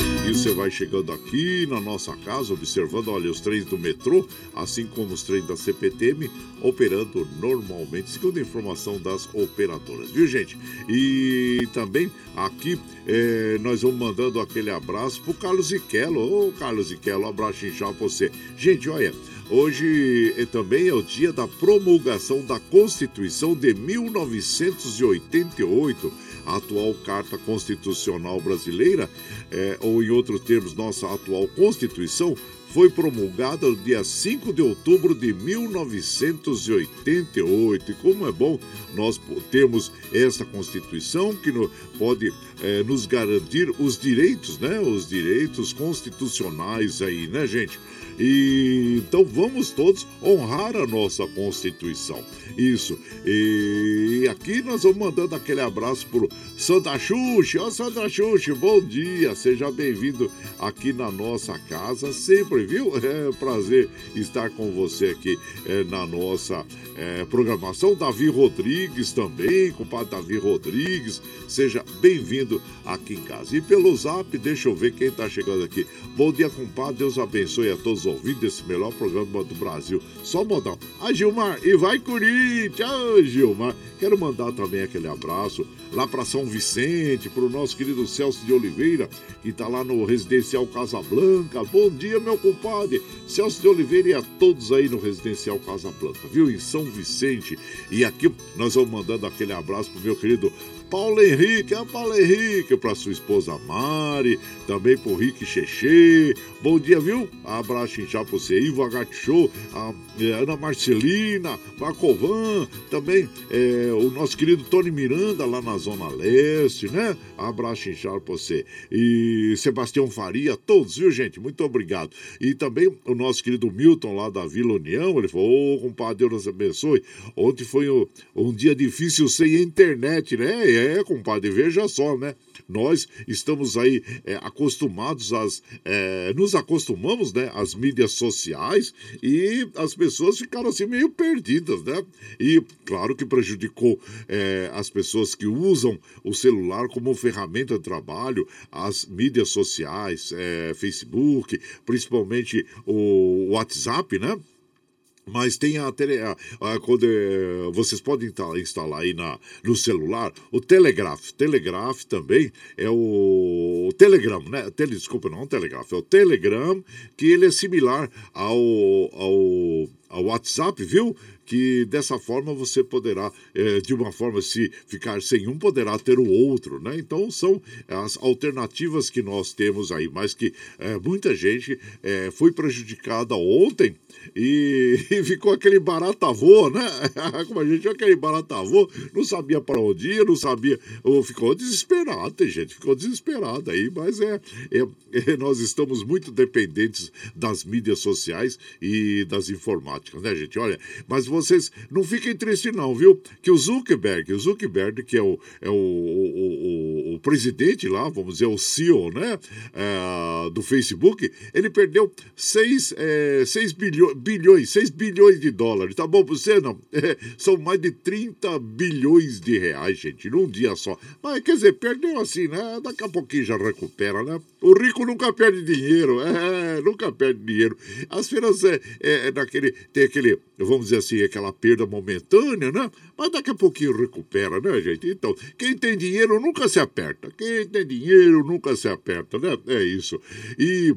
Speaker 1: Você vai chegando aqui na nossa casa, observando, olha, os trens do metrô, assim como os trens da CPTM, operando normalmente, segundo a informação das operadoras, viu, gente? E também aqui eh, nós vamos mandando aquele abraço pro Carlos Iquelo. Ô, Carlos Iquelo, um abraço inchado pra você. Gente, olha. Hoje também é o dia da promulgação da Constituição de 1988, a atual Carta Constitucional Brasileira, é, ou em outros termos, nossa atual Constituição, foi promulgada no dia 5 de outubro de 1988. E como é bom nós termos essa Constituição que pode é, nos garantir os direitos, né? Os direitos constitucionais aí, né, gente? E então vamos todos honrar a nossa Constituição. Isso. E aqui nós vamos mandando aquele abraço pro Santa Xuxa. Ó, Santa Xuxa, bom dia. Seja bem-vindo aqui na nossa casa, sempre, viu? É um prazer estar com você aqui é, na nossa é, programação. Davi Rodrigues também, compadre Davi Rodrigues. Seja bem-vindo aqui em casa. E pelo zap, deixa eu ver quem está chegando aqui. Bom dia, compadre. Deus abençoe a todos os ouvintes desse melhor programa do Brasil. Só modão. A Gilmar, e vai Corinthians! Ah, Gilmar. Quero mandar também aquele abraço lá para São Vicente, para o nosso querido Celso de Oliveira, que está lá no Residencial Casa Blanca. Bom dia, meu compadre. Celso de Oliveira e a todos aí no Residencial Casa Blanca, viu? Em São Vicente. E aqui nós vamos mandando aquele abraço pro meu querido Paulo Henrique, a Paulo Henrique, para sua esposa Mari, também pro Rick Cheche. Bom dia, viu? Abraço inchado pra você, Ivo Show, a eh, Ana Marcelina, Marcovan, também eh, o nosso querido Tony Miranda lá na Zona Leste, né? Abraço inchado pra você. E Sebastião Faria, todos, viu, gente? Muito obrigado. E também o nosso querido Milton lá da Vila União, ele falou, ô, oh, compadre, Deus nos abençoe. Ontem foi um, um dia difícil sem internet, né? É, compadre, veja só, né? Nós estamos aí é, acostumados às. É, nos acostumamos, né? Às mídias sociais e as pessoas ficaram assim meio perdidas, né? E claro que prejudicou é, as pessoas que usam o celular como ferramenta de trabalho, as mídias sociais, é, Facebook, principalmente o WhatsApp, né? Mas tem a, tele, a, a quando, é, vocês podem instalar aí na, no celular o Telegraph. Telegraph também é o, o Telegram, né? Tele, desculpa, não é o Telegraph, é o Telegram, que ele é similar ao, ao, ao WhatsApp, viu? que dessa forma você poderá, é, de uma forma, se ficar sem um, poderá ter o outro, né? Então são as alternativas que nós temos aí, mas que é, muita gente é, foi prejudicada ontem e, e ficou aquele barata voa, né? Como a gente viu aquele barata voa, não sabia para onde ir, não sabia, ficou desesperado, tem gente ficou desesperada aí, mas é, é, é, nós estamos muito dependentes das mídias sociais e das informáticas, né, gente? Olha, mas vocês não fiquem tristes não, viu? Que o Zuckerberg, o Zuckerberg, que é o, é o, o, o, o presidente lá, vamos dizer, o CEO, né, é, do Facebook, ele perdeu 6, é, 6 bilhões, bilhões, 6 bilhões de dólares. Tá bom pra você, não? É, são mais de 30 bilhões de reais, gente, num dia só. Mas, quer dizer, perdeu assim, né? Daqui a pouquinho já recupera, né? O rico nunca perde dinheiro, é, nunca perde dinheiro. As feiras é, é, é naquele, tem aquele, vamos dizer assim, aquela perda momentânea, né? Mas daqui a pouquinho recupera, né, gente? Então, quem tem dinheiro nunca se aperta. Quem tem dinheiro nunca se aperta, né? É isso. E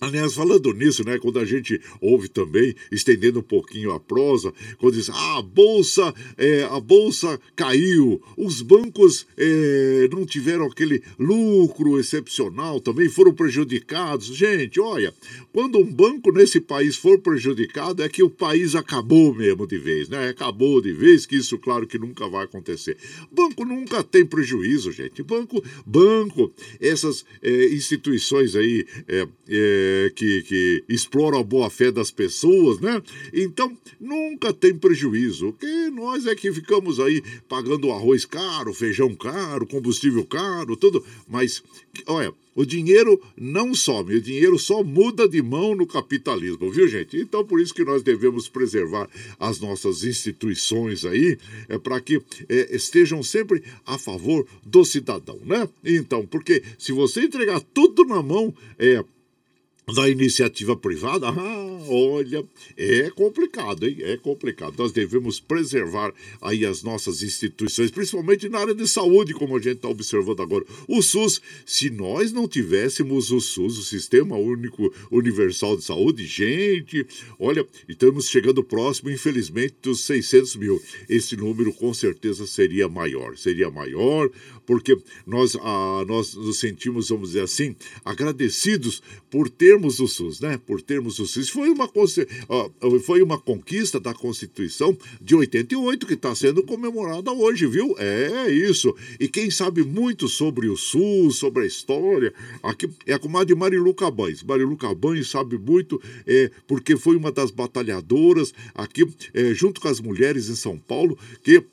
Speaker 1: Aliás, falando nisso, né, quando a gente ouve também, estendendo um pouquinho a prosa, quando diz, ah, a bolsa, é, a bolsa caiu, os bancos é, não tiveram aquele lucro excepcional, também foram prejudicados. Gente, olha, quando um banco nesse país for prejudicado, é que o país acabou mesmo de vez, né? Acabou de vez, que isso, claro, que nunca vai acontecer. Banco nunca tem prejuízo, gente. Banco, banco, essas é, instituições aí, é, é, que, que exploram a boa-fé das pessoas, né? Então, nunca tem prejuízo. Que nós é que ficamos aí pagando arroz caro, feijão caro, combustível caro, tudo. Mas, olha, o dinheiro não some, o dinheiro só muda de mão no capitalismo, viu, gente? Então, por isso que nós devemos preservar as nossas instituições aí, é, para que é, estejam sempre a favor do cidadão, né? Então, porque se você entregar tudo na mão é, da iniciativa privada, ah, olha, é complicado, hein? É complicado. Nós devemos preservar aí as nossas instituições, principalmente na área de saúde, como a gente está observando agora. O SUS, se nós não tivéssemos o SUS, o Sistema Único Universal de Saúde, gente, olha, estamos chegando próximo, infelizmente, dos 600 mil. Esse número com certeza seria maior, seria maior, porque nós, ah, nós nos sentimos, vamos dizer assim, agradecidos por termos o SUS, né? Por termos o SUS. Foi uma, foi uma conquista da Constituição de 88 que está sendo comemorada hoje, viu? É isso. E quem sabe muito sobre o SUS, sobre a história, aqui é a comadre Marilu Cabanes. Marilu Cabanes sabe muito, é, porque foi uma das batalhadoras aqui, é, junto com as mulheres em São Paulo, que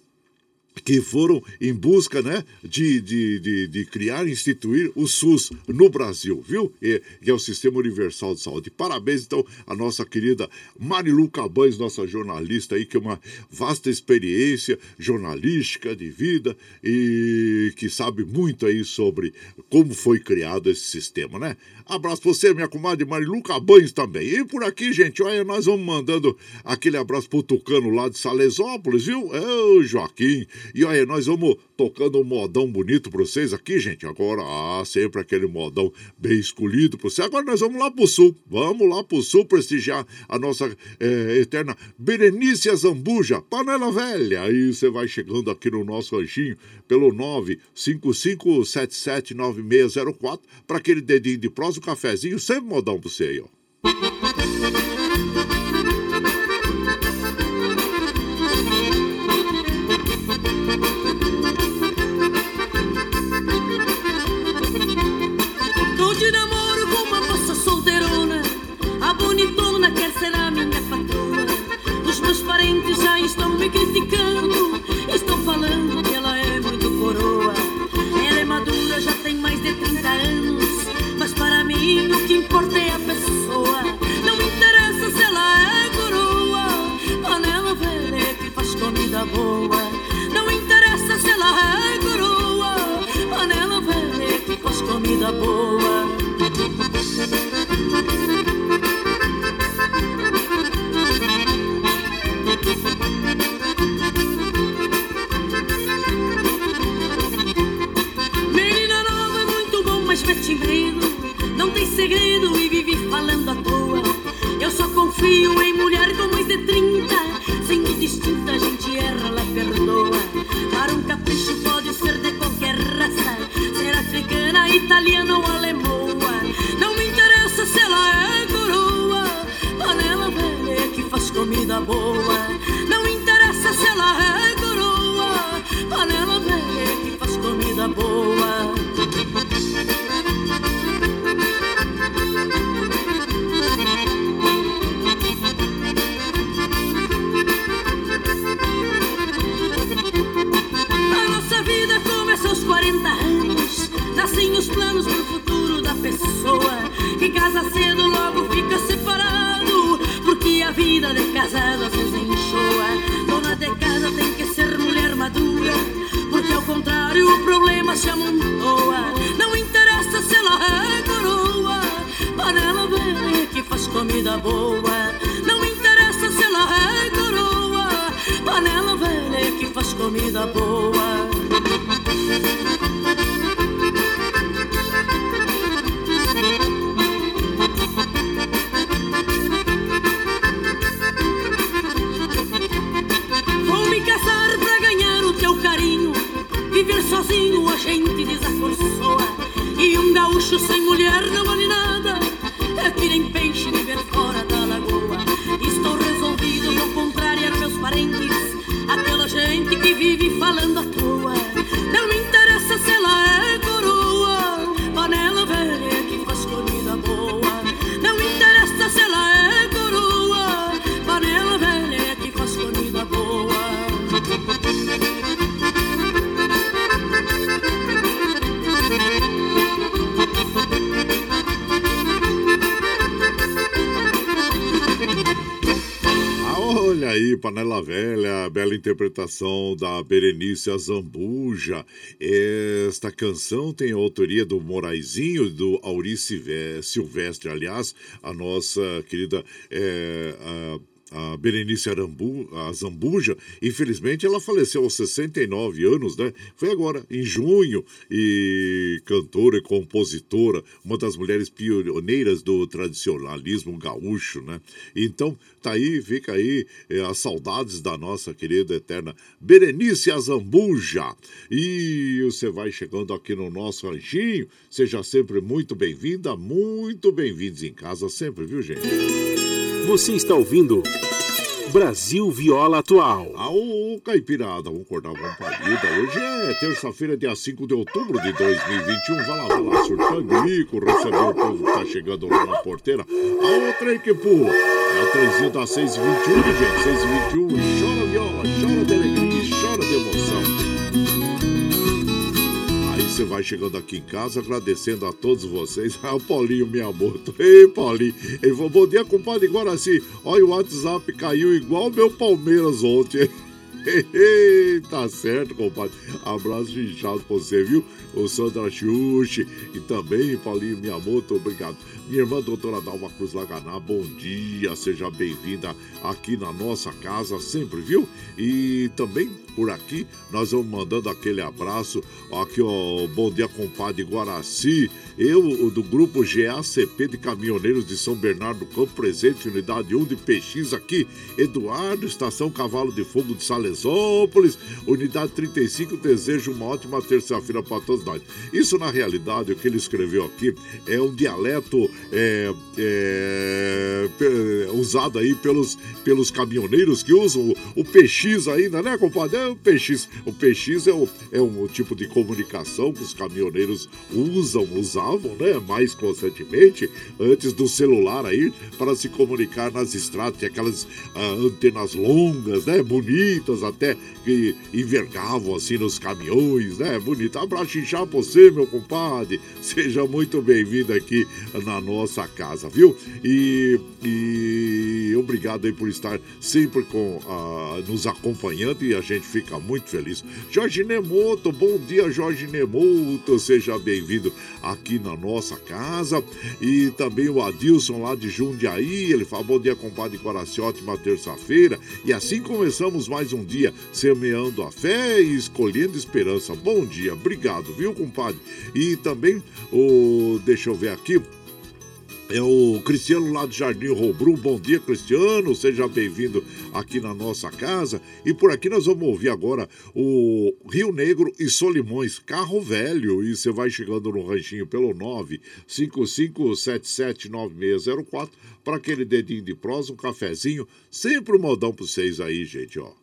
Speaker 1: que foram em busca né, de, de, de, de, criar e instituir o SUS no Brasil, viu? E, que é o Sistema Universal de Saúde. Parabéns, então, à nossa querida Marilu Cabanes, nossa jornalista aí, que é uma vasta experiência jornalística de vida e que sabe muito aí sobre como foi criado esse sistema, né? Abraço pra você, minha comadre Marilu Cabanes também. E por aqui, gente, olha, nós vamos mandando aquele abraço pro Tucano lá de Salesópolis, viu? É o Joaquim. E olha, nós vamos tocando um modão bonito para vocês aqui, gente. Agora, ah, sempre aquele modão bem escolhido para vocês. Agora nós vamos lá pro sul. Vamos lá pro sul prestigiar a nossa é, eterna Berenice Azambuja, panela velha. Aí você vai chegando aqui no nosso ranchinho pelo 955779604 para aquele dedinho de prosa, um cafezinho, sempre modão para você aí, ó.
Speaker 9: Faz Velha,
Speaker 1: bela interpretação da Berenice Azambuja. Esta canção tem a autoria do Moraizinho, do Aurice Silvestre, aliás, a nossa querida é, Berenice Arambu, a Zambuja, infelizmente ela faleceu aos 69 anos, né? Foi agora, em junho, e cantora e compositora, uma das mulheres pioneiras do tradicionalismo gaúcho, né? Então, tá aí, fica aí é, as saudades da nossa querida eterna Berenice Azambuja. E você vai chegando aqui no nosso ranchinho, seja sempre muito bem-vinda, muito bem-vindos em casa sempre, viu, gente?
Speaker 3: Você está ouvindo Brasil Viola Atual.
Speaker 1: Aô, Caipirada, vamos acordar uma palida. Hoje é terça-feira, dia 5 de outubro de 2021. Vai lá, vai lá, surtando rico, receber o povo que tá chegando lá na porteira. A aí que pula. É o trenzinho da 621, gente. 621, chora viola, chora vai chegando aqui em casa, agradecendo a todos vocês. Ah, o Paulinho Miyamoto. Ei, Paulinho. Ele falou, bom dia, compadre Guaraci. Olha, o WhatsApp caiu igual meu Palmeiras ontem. tá certo, compadre. Abraço inchado pra você, viu? O Sandra Xuxi e também Paulinho Miyamoto, obrigado. Minha irmã, doutora Dalma Cruz Laganá, bom dia, seja bem-vinda aqui na nossa casa, sempre, viu? E também por aqui nós vamos mandando aquele abraço. Aqui, ó, bom dia, compadre Guaraci. Eu, do grupo GACP de Caminhoneiros de São Bernardo do Campo, presente, unidade 1 de PX aqui. Eduardo, Estação Cavalo de Fogo de Salesópolis, unidade 35. Desejo uma ótima terça-feira para todos nós. Isso, na realidade, o que ele escreveu aqui é um dialeto é, é, usado aí pelos, pelos caminhoneiros que usam o, o PX ainda, né, compadre? É o PX. O PX é, o, é um tipo de comunicação que os caminhoneiros usam, usavam, né, mais constantemente, antes do celular aí, para se comunicar nas estradas. Tinha aquelas ah, antenas longas, né, bonitas até, que envergavam assim nos caminhões, né, bonito. Abraço pra você, meu compadre. Seja muito bem-vindo aqui na nossa casa, viu? E, e obrigado aí por estar sempre com, uh, nos acompanhando e a gente fica muito feliz. Jorge Nemoto, bom dia, Jorge Nemoto, seja bem-vindo aqui na nossa casa. E também o Adilson lá de Jundiaí, ele fala: bom dia, compadre Coraci, ótima terça-feira. E assim começamos mais um dia, semeando a fé e escolhendo esperança. Bom dia, obrigado, viu, compadre? E também, o, deixa eu ver aqui. É o Cristiano lá do Jardim Robru. Bom dia, Cristiano. Seja bem-vindo aqui na nossa casa. E por aqui nós vamos ouvir agora o Rio Negro e Solimões, carro velho. E você vai chegando no ranchinho pelo 955779604 para aquele dedinho de prosa, um cafezinho. Sempre um modão para vocês aí, gente, ó.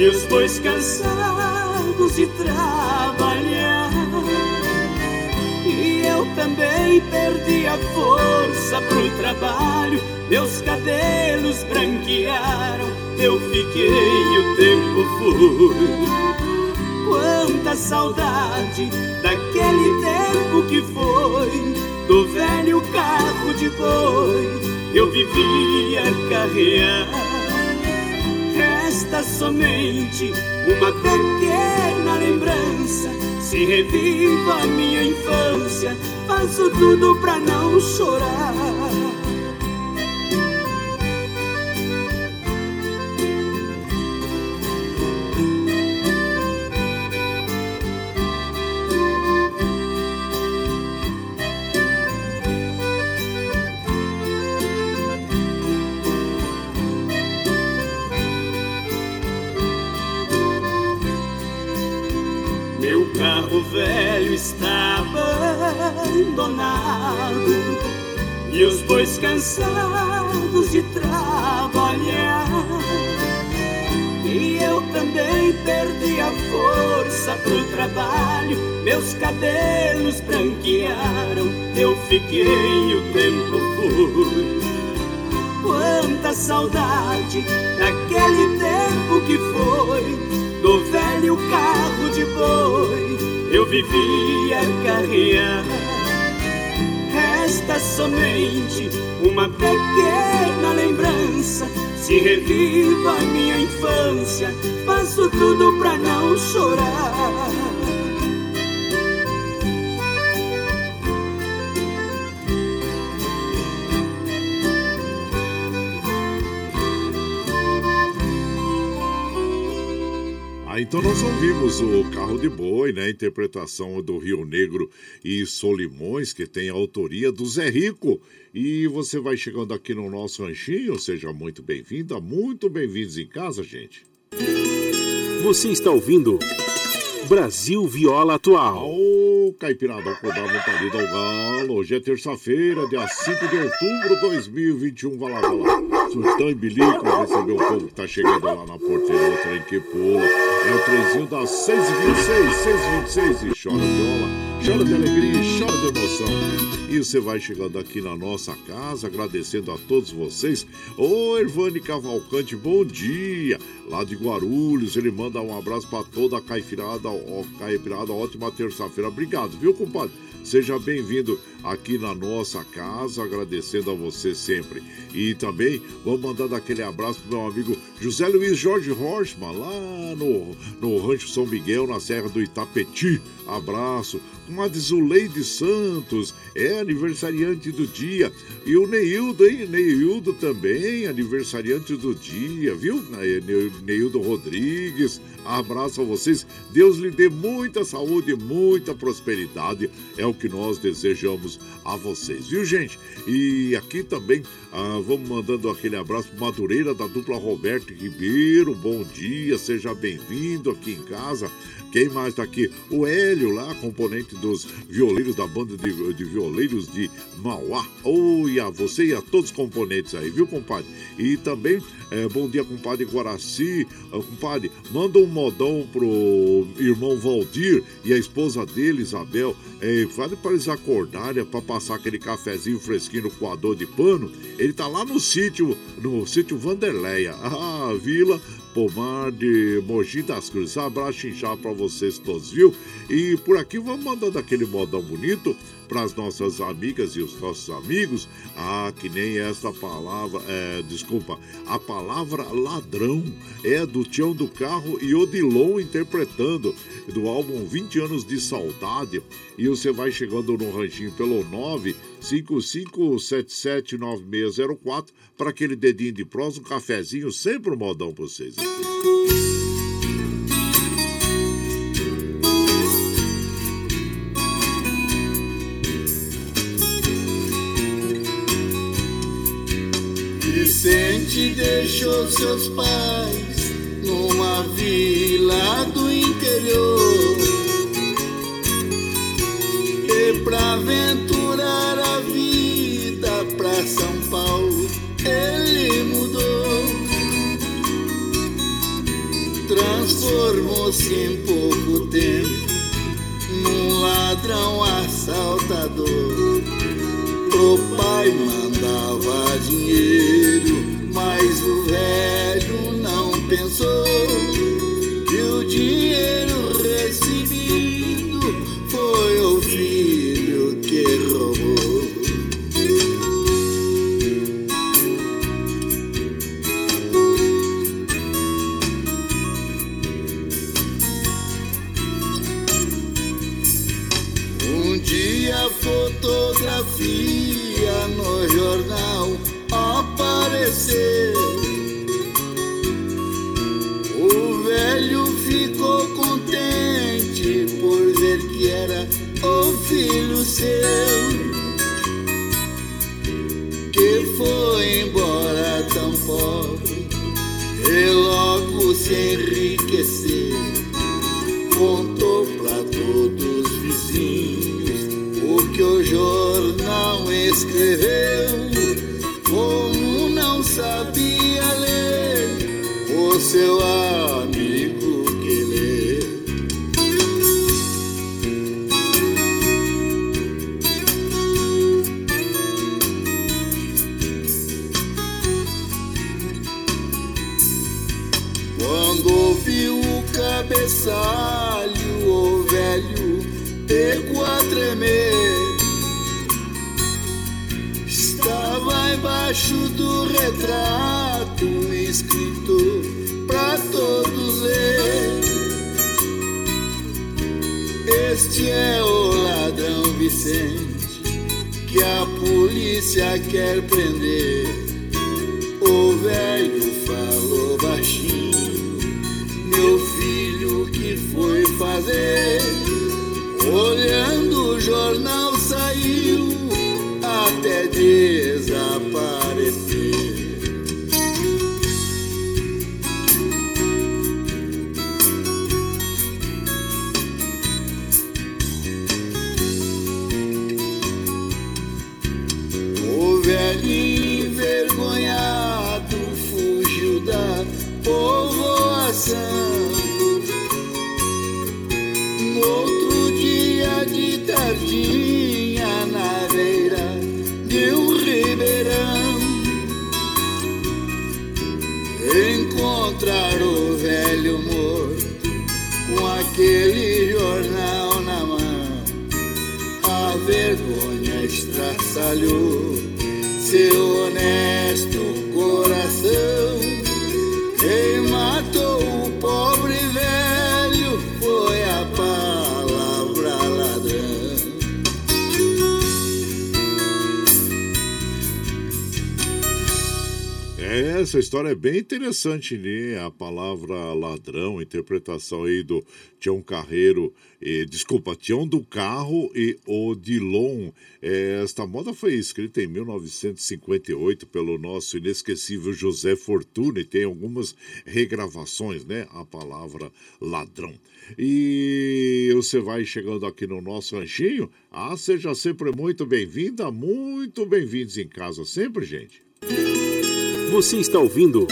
Speaker 2: E os bois cansados de trabalhar E eu também perdi a força pro trabalho, meus cabelos branquearam, eu fiquei o tempo foi. Quanta saudade daquele tempo que foi, do velho carro de boi, eu vivia carrear. Somente uma pequena lembrança se reviva a minha infância, faço tudo pra não chorar. Cansados de trabalhar. E eu também perdi a força pro trabalho, meus cabelos branquearam, eu fiquei o tempo fui. Quanta saudade daquele tempo que foi, do velho carro de boi eu vivia carrear. Somente uma pequena lembrança. Se reviva a minha infância, faço tudo pra não chorar.
Speaker 1: Então nós ouvimos o Carro de Boi, né? Interpretação do Rio Negro e Solimões, que tem a autoria do Zé Rico. E você vai chegando aqui no nosso ranchinho, seja muito bem-vinda, muito bem-vindos em casa, gente.
Speaker 3: Você está ouvindo Brasil Viola Atual.
Speaker 1: Ô, Caipirada, acordar vontade ao galo. Hoje é terça-feira, dia 5 de outubro de 2021. Vai lá, vai lá. Surtão e bilico, receber o povo que tá chegando lá na porteira, o trem que pula. É o trenzinho das 6h26, 6h26 e chora viola chora de alegria e chora de emoção. E você vai chegando aqui na nossa casa, agradecendo a todos vocês. Ô, Ervane Cavalcante, bom dia. Lá de Guarulhos, ele manda um abraço para toda a caipirada, ó, caipirada, ótima terça-feira. Obrigado, viu, compadre? Seja bem-vindo aqui na nossa casa, agradecendo a você sempre. E também vamos mandar aquele abraço pro meu amigo José Luiz Jorge Horstman, lá no, no Rancho São Miguel, na Serra do Itapeti. Abraço. Com a Zuleide Santos, é aniversariante do dia. E o Neildo, hein? Neildo também, aniversariante do dia, viu? Neildo Rodrigues. Abraço a vocês. Deus lhe dê muita saúde, muita prosperidade. É o que nós desejamos a vocês, viu, gente? E aqui também ah, vamos mandando aquele abraço para Madureira da dupla Roberto Ribeiro. Bom dia, seja bem-vindo aqui em casa. Quem mais tá aqui? O Hélio lá, componente dos violeiros da banda de, de violeiros de Mauá. Oi, a você e a todos os componentes aí, viu, compadre? E também, é, bom dia, compadre Guaraci. Uh, compadre, manda um modão pro irmão Valdir e a esposa dele, Isabel. É, fale para eles acordarem, para passar aquele cafezinho fresquinho no coador de pano. Ele tá lá no sítio, no sítio Vanderleia. Ah, Vila Pomar de Mogi das Cruzes. Abraço inchado para vocês todos, viu? E por aqui vamos mandando aquele modão bonito para as nossas amigas e os nossos amigos. Ah, que nem essa palavra, é, desculpa, a palavra ladrão é do Tião do Carro e Odilon interpretando do álbum 20 anos de saudade. E você vai chegando no ranchinho pelo 955779604 para aquele dedinho de prosa, um cafezinho, sempre um modão para vocês aqui.
Speaker 10: Vicente deixou seus pais numa vila do interior e pra aventurar a vida pra São Paulo ele mudou transformou-se em pouco tempo num ladrão assaltador. Pro pai mandava dinheiro, mas o velho não pensou que o dinheiro É,
Speaker 1: é bem interessante, né? A palavra ladrão, interpretação aí do Tião Carreiro, eh, desculpa, Tião do Carro e Odilon. Eh, esta moda foi escrita em 1958 pelo nosso inesquecível José Fortuna e tem algumas regravações, né? A palavra ladrão. E você vai chegando aqui no nosso ranchinho. Ah, seja sempre muito bem-vinda, muito bem-vindos em casa sempre, gente.
Speaker 3: Você está ouvindo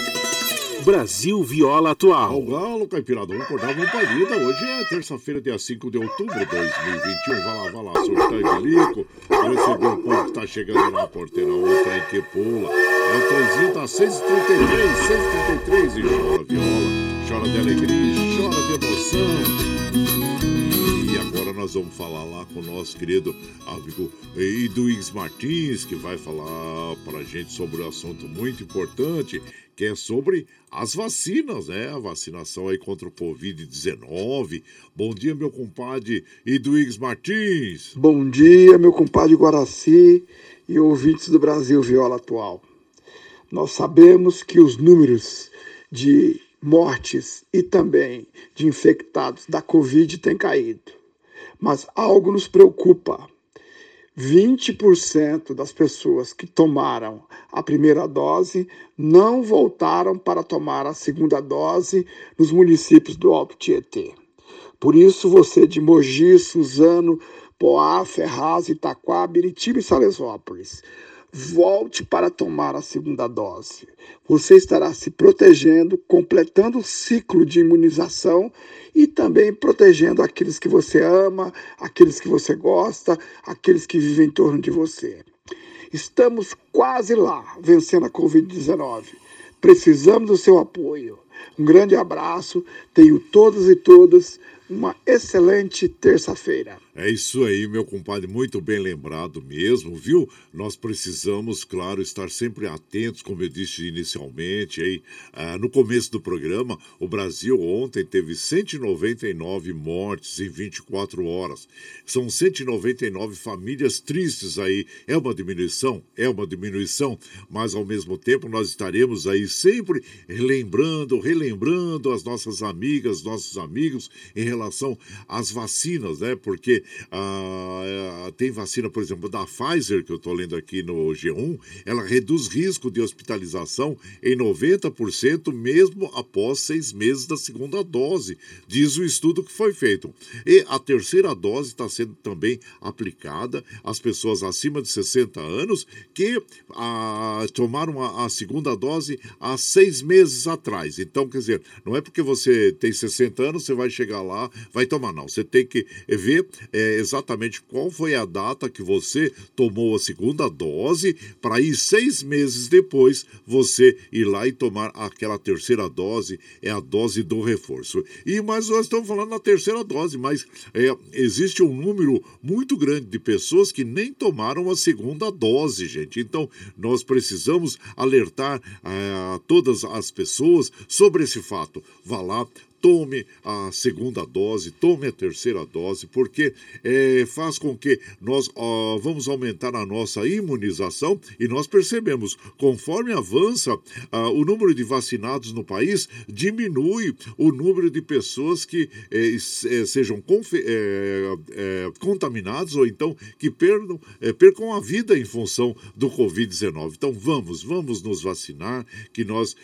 Speaker 3: Brasil Viola Atual.
Speaker 1: Ao Galo, Caipirada, vamos acordar, vamos pra lida. Hoje é terça-feira, dia 5 de outubro de 2021. Vai lá, vai lá, surtando de lico. Receber o povo que tá chegando na porteira. O trem que pula. É o trenzinho 633, 633. E chora viola, chora de alegria, chora de emoção. Nós vamos falar lá com o nosso querido amigo Eduígues Martins, que vai falar pra gente sobre um assunto muito importante, que é sobre as vacinas, né? A vacinação aí contra o Covid-19. Bom dia, meu compadre Eduígues Martins.
Speaker 11: Bom dia, meu compadre Guaraci e ouvintes do Brasil Viola Atual. Nós sabemos que os números de mortes e também de infectados da Covid têm caído. Mas algo nos preocupa. 20% das pessoas que tomaram a primeira dose não voltaram para tomar a segunda dose nos municípios do Alto Tietê. Por isso, você de Mogi, Suzano, Poá, Ferraz, Itaquá, Biritiba e Salesópolis, volte para tomar a segunda dose. Você estará se protegendo, completando o ciclo de imunização e também protegendo aqueles que você ama, aqueles que você gosta, aqueles que vivem em torno de você. Estamos quase lá, vencendo a Covid-19. Precisamos do seu apoio. Um grande abraço, tenho todos e todas uma excelente terça-feira.
Speaker 1: É isso aí, meu compadre, muito bem lembrado mesmo, viu? Nós precisamos, claro, estar sempre atentos, como eu disse inicialmente, aí, ah, no começo do programa, o Brasil ontem teve 199 mortes em 24 horas. São 199 famílias tristes aí. É uma diminuição? É uma diminuição, mas ao mesmo tempo nós estaremos aí sempre relembrando, relembrando as nossas amigas, nossos amigos em relação às vacinas, né? Porque ah, tem vacina, por exemplo, da Pfizer, que eu estou lendo aqui no G1, ela reduz risco de hospitalização em 90%, mesmo após seis meses da segunda dose, diz o estudo que foi feito. E a terceira dose está sendo também aplicada às pessoas acima de 60 anos que ah, tomaram a, a segunda dose há seis meses atrás. Então, quer dizer, não é porque você tem 60 anos, você vai chegar lá, vai tomar, não. Você tem que ver é, exatamente qual foi a data que você tomou a segunda dose, para aí seis meses depois você ir lá e tomar aquela terceira dose, é a dose do reforço. E mas nós estamos falando na terceira dose, mas é, existe um número muito grande de pessoas que nem tomaram a segunda dose, gente. Então nós precisamos alertar é, a todas as pessoas sobre esse fato. Vá lá, tome a segunda dose, tome a terceira dose, porque é, faz com que nós ó, vamos aumentar a nossa imunização e nós percebemos, conforme avança ah, o número de vacinados no país, diminui o número de pessoas que é, é, sejam é, é, contaminados ou então que perdam, é, percam a vida em função do Covid-19. Então vamos, vamos nos vacinar, que nós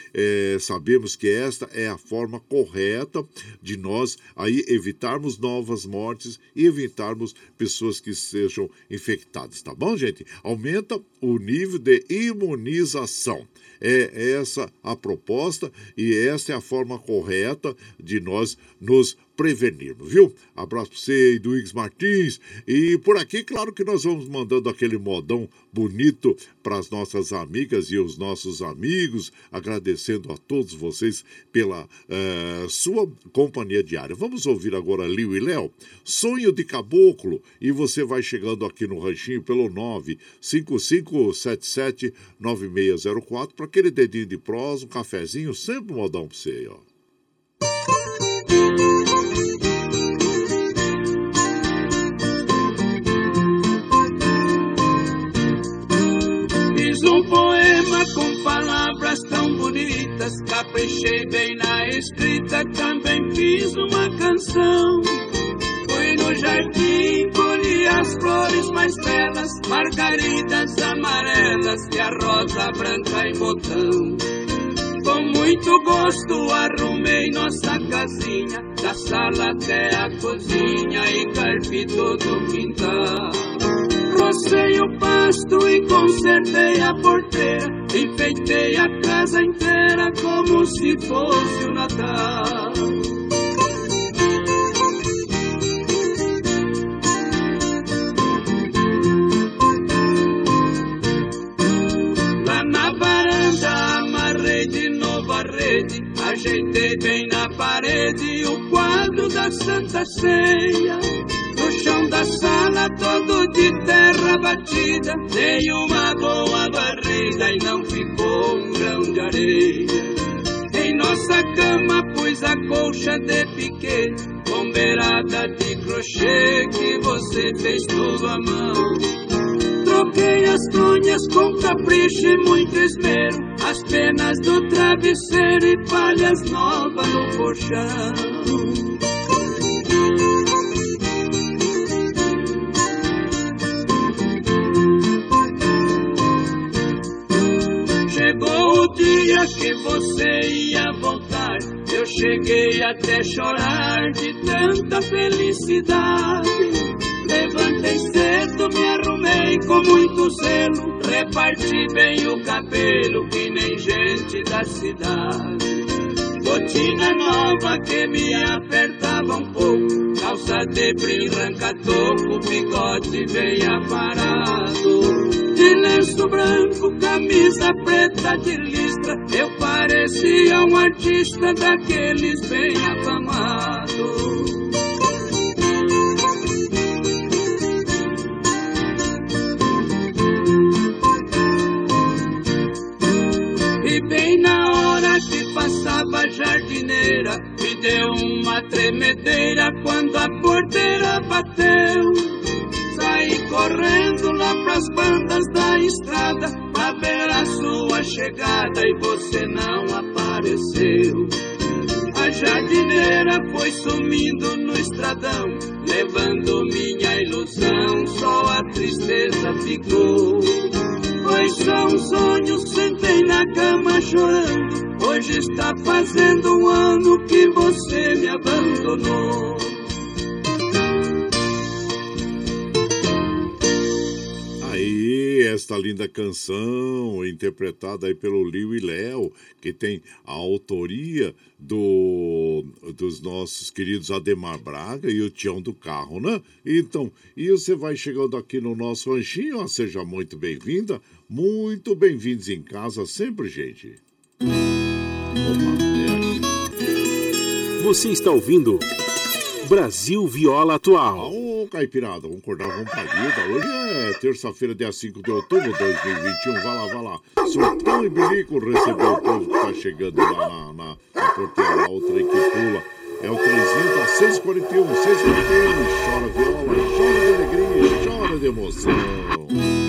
Speaker 1: sabemos que esta é a forma correta correta de nós aí evitarmos novas mortes e evitarmos pessoas que sejam infectadas, tá bom, gente? Aumenta o nível de imunização. É essa a proposta e essa é a forma correta de nós nos prevenirmos, viu? Abraço para você, Eduígues Martins. E por aqui, claro que nós vamos mandando aquele modão bonito para as nossas amigas e os nossos amigos, agradecendo a todos vocês pela uh, sua companhia diária. Vamos ouvir agora Liu e Léo, Sonho de Caboclo, e você vai chegando aqui no ranchinho pelo 955779604 para aquele dedinho de prosa, um cafezinho, sempre um modão para você ó.
Speaker 2: Tão bonitas, caprichei bem na escrita, também fiz uma canção. Fui no jardim, colhi as flores mais belas, margaridas amarelas e a rosa branca em botão. Com muito gosto arrumei nossa casinha, da sala até a cozinha e carpi todo o quintal. Rocei o pasto e consertei a porteira. Enfeitei a casa inteira como se fosse o Natal. Lá na varanda amarrei de novo a rede. Ajeitei bem na parede o quadro da Santa Ceia da sala todo de terra batida. Dei uma boa barriga e não ficou um grão de areia. Em nossa cama pus a colcha de piquete, com beirada de crochê que você fez tudo à mão. Troquei as conhas com capricho e muito esmero, as penas do travesseiro e palhas novas no colchão. Que você ia voltar, eu cheguei até chorar de tanta felicidade. Levantei cedo, me arrumei com muito zelo. Reparti bem o cabelo, que nem gente da cidade. Botina nova que me apertava um pouco. Calça de brim, ranca-toco, bigode bem aparado. De lenço branco, camisa preta de listra. Eu parecia um artista daqueles bem afamados. Jardineira, me deu uma tremedeira quando a porteira bateu. Saí correndo lá pras bandas da estrada pra ver a sua chegada e você não apareceu. A jardineira foi sumindo no estradão, levando minha ilusão, só a tristeza ficou. Foi só um sonho, sentei na cama chorando. Hoje está fazendo um ano que você me abandonou.
Speaker 1: Aí, esta linda canção, interpretada aí pelo Liu e Léo, que tem a autoria do, dos nossos queridos Ademar Braga e o Tião do Carro, né? Então, e você vai chegando aqui no nosso ranchinho, seja muito bem-vinda, muito bem-vindos em casa sempre, gente.
Speaker 3: Você está ouvindo Brasil Viola Atual.
Speaker 1: Ô, Caipirada, vamos acordar com palida. Hoje é terça-feira, dia 5 de outubro de 2021. Vai lá, vai lá. Surtão e bilico recebeu o povo que tá chegando lá na, na, na porteira, lá, o trem que pula. É o trenzinho da 641, 641. Chora viola, chora de alegria, chora de emoção.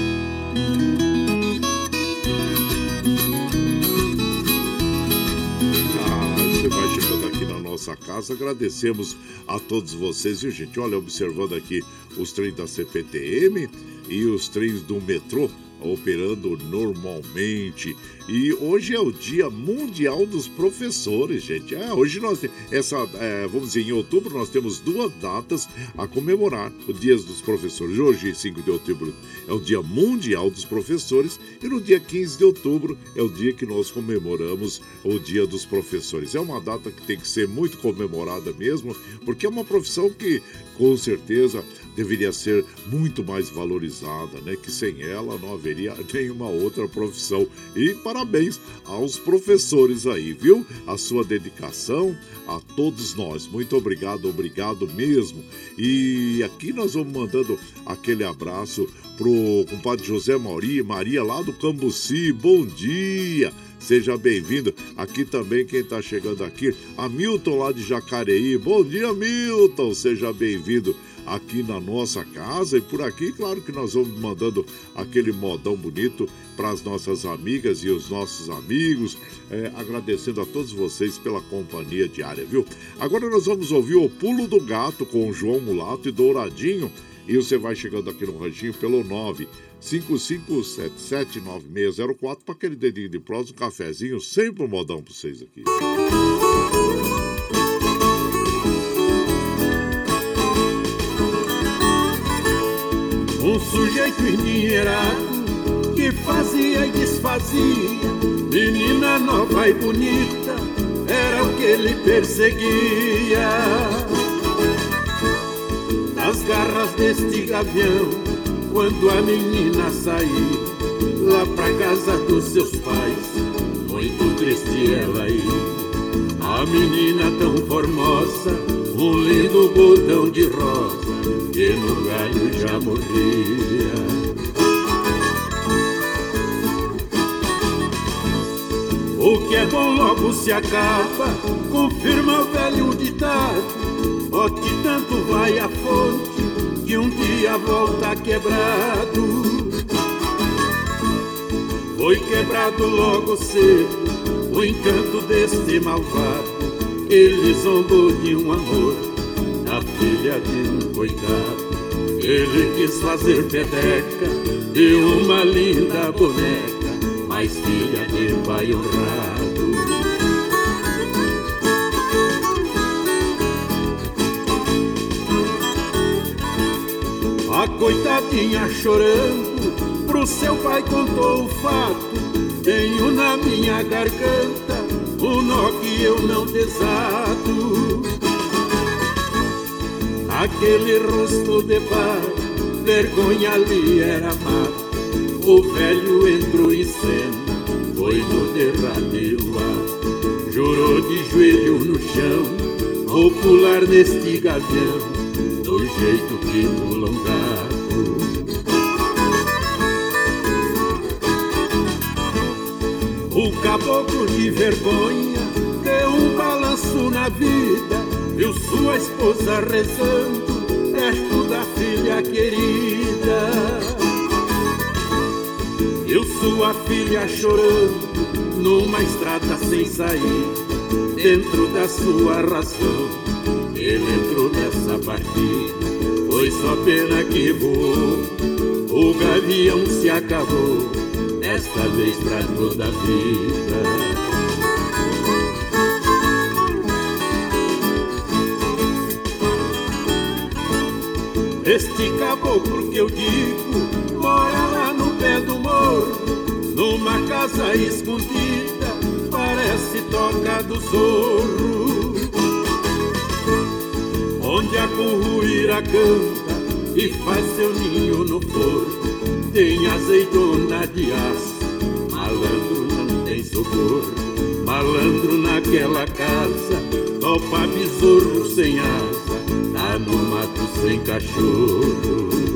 Speaker 1: Casa. Agradecemos a todos vocês, viu, gente? Olha, observando aqui os trens da CPTM e os trens do metrô operando normalmente. E hoje é o Dia Mundial dos Professores, gente. É, hoje nós essa, é, vamos dizer, em outubro nós temos duas datas a comemorar o Dia dos Professores. Hoje, 5 de outubro, é o Dia Mundial dos Professores e no dia 15 de outubro é o dia que nós comemoramos o Dia dos Professores. É uma data que tem que ser muito comemorada mesmo, porque é uma profissão que com certeza deveria ser muito mais valorizada, né? Que sem ela não haveria nenhuma outra profissão. E parabéns aos professores aí, viu? A sua dedicação a todos nós. Muito obrigado, obrigado mesmo. E aqui nós vamos mandando aquele abraço pro compadre José Mauri, Maria lá do Cambuci. Bom dia! Seja bem-vindo. Aqui também quem está chegando aqui, Hamilton lá de Jacareí. Bom dia, Milton. Seja bem-vindo aqui na nossa casa e por aqui, claro que nós vamos mandando aquele modão bonito para as nossas amigas e os nossos amigos, é, agradecendo a todos vocês pela companhia diária, viu? Agora nós vamos ouvir o Pulo do Gato com o João Mulato e Douradinho e você vai chegando aqui no ranchinho pelo 9 55779604 para aquele dedinho de prosa, um cafezinho, sempre um modão para vocês aqui.
Speaker 12: Um sujeito endinheirado que fazia e desfazia, menina nova e bonita, era o que ele perseguia. Nas garras deste gavião, quando a menina saiu lá pra casa dos seus pais, muito triste ela ia. A menina tão formosa, um lindo botão de rosa, que no galho já morria. O que é bom logo se acaba, confirma o velho ditado. Ó que tanto vai a fonte, que um dia volta quebrado. Foi quebrado logo cedo o encanto deste malvado. Ele zombou de um amor, da filha de um coitado. Ele quis fazer peteca de uma linda boneca, mas filha de pai honrado. Coitadinha chorando, pro seu pai contou o fato. Tenho na minha garganta o nó que eu não desato. Aquele rosto de pai, vergonha ali era mato. O velho entrou em cena, foi no derradeiro ar. Jurou de joelho no chão, vou pular neste gavião, do jeito O caboclo de vergonha deu um balanço na vida, viu sua esposa rezando, perto da filha querida. Viu sua filha chorando, numa estrada sem sair, dentro da sua razão. Ele entrou nessa partida, foi só pena que voou, o gavião se acabou desta vez pra toda a vida. Este caboclo que eu digo mora lá no pé do morro, numa casa escondida, parece toca do zorro. Onde a curruíra canta e faz seu ninho no forno tem azeitona de aço, malandro não tem socorro, malandro naquela casa, topa besouro sem asa, tá no mato sem cachorro.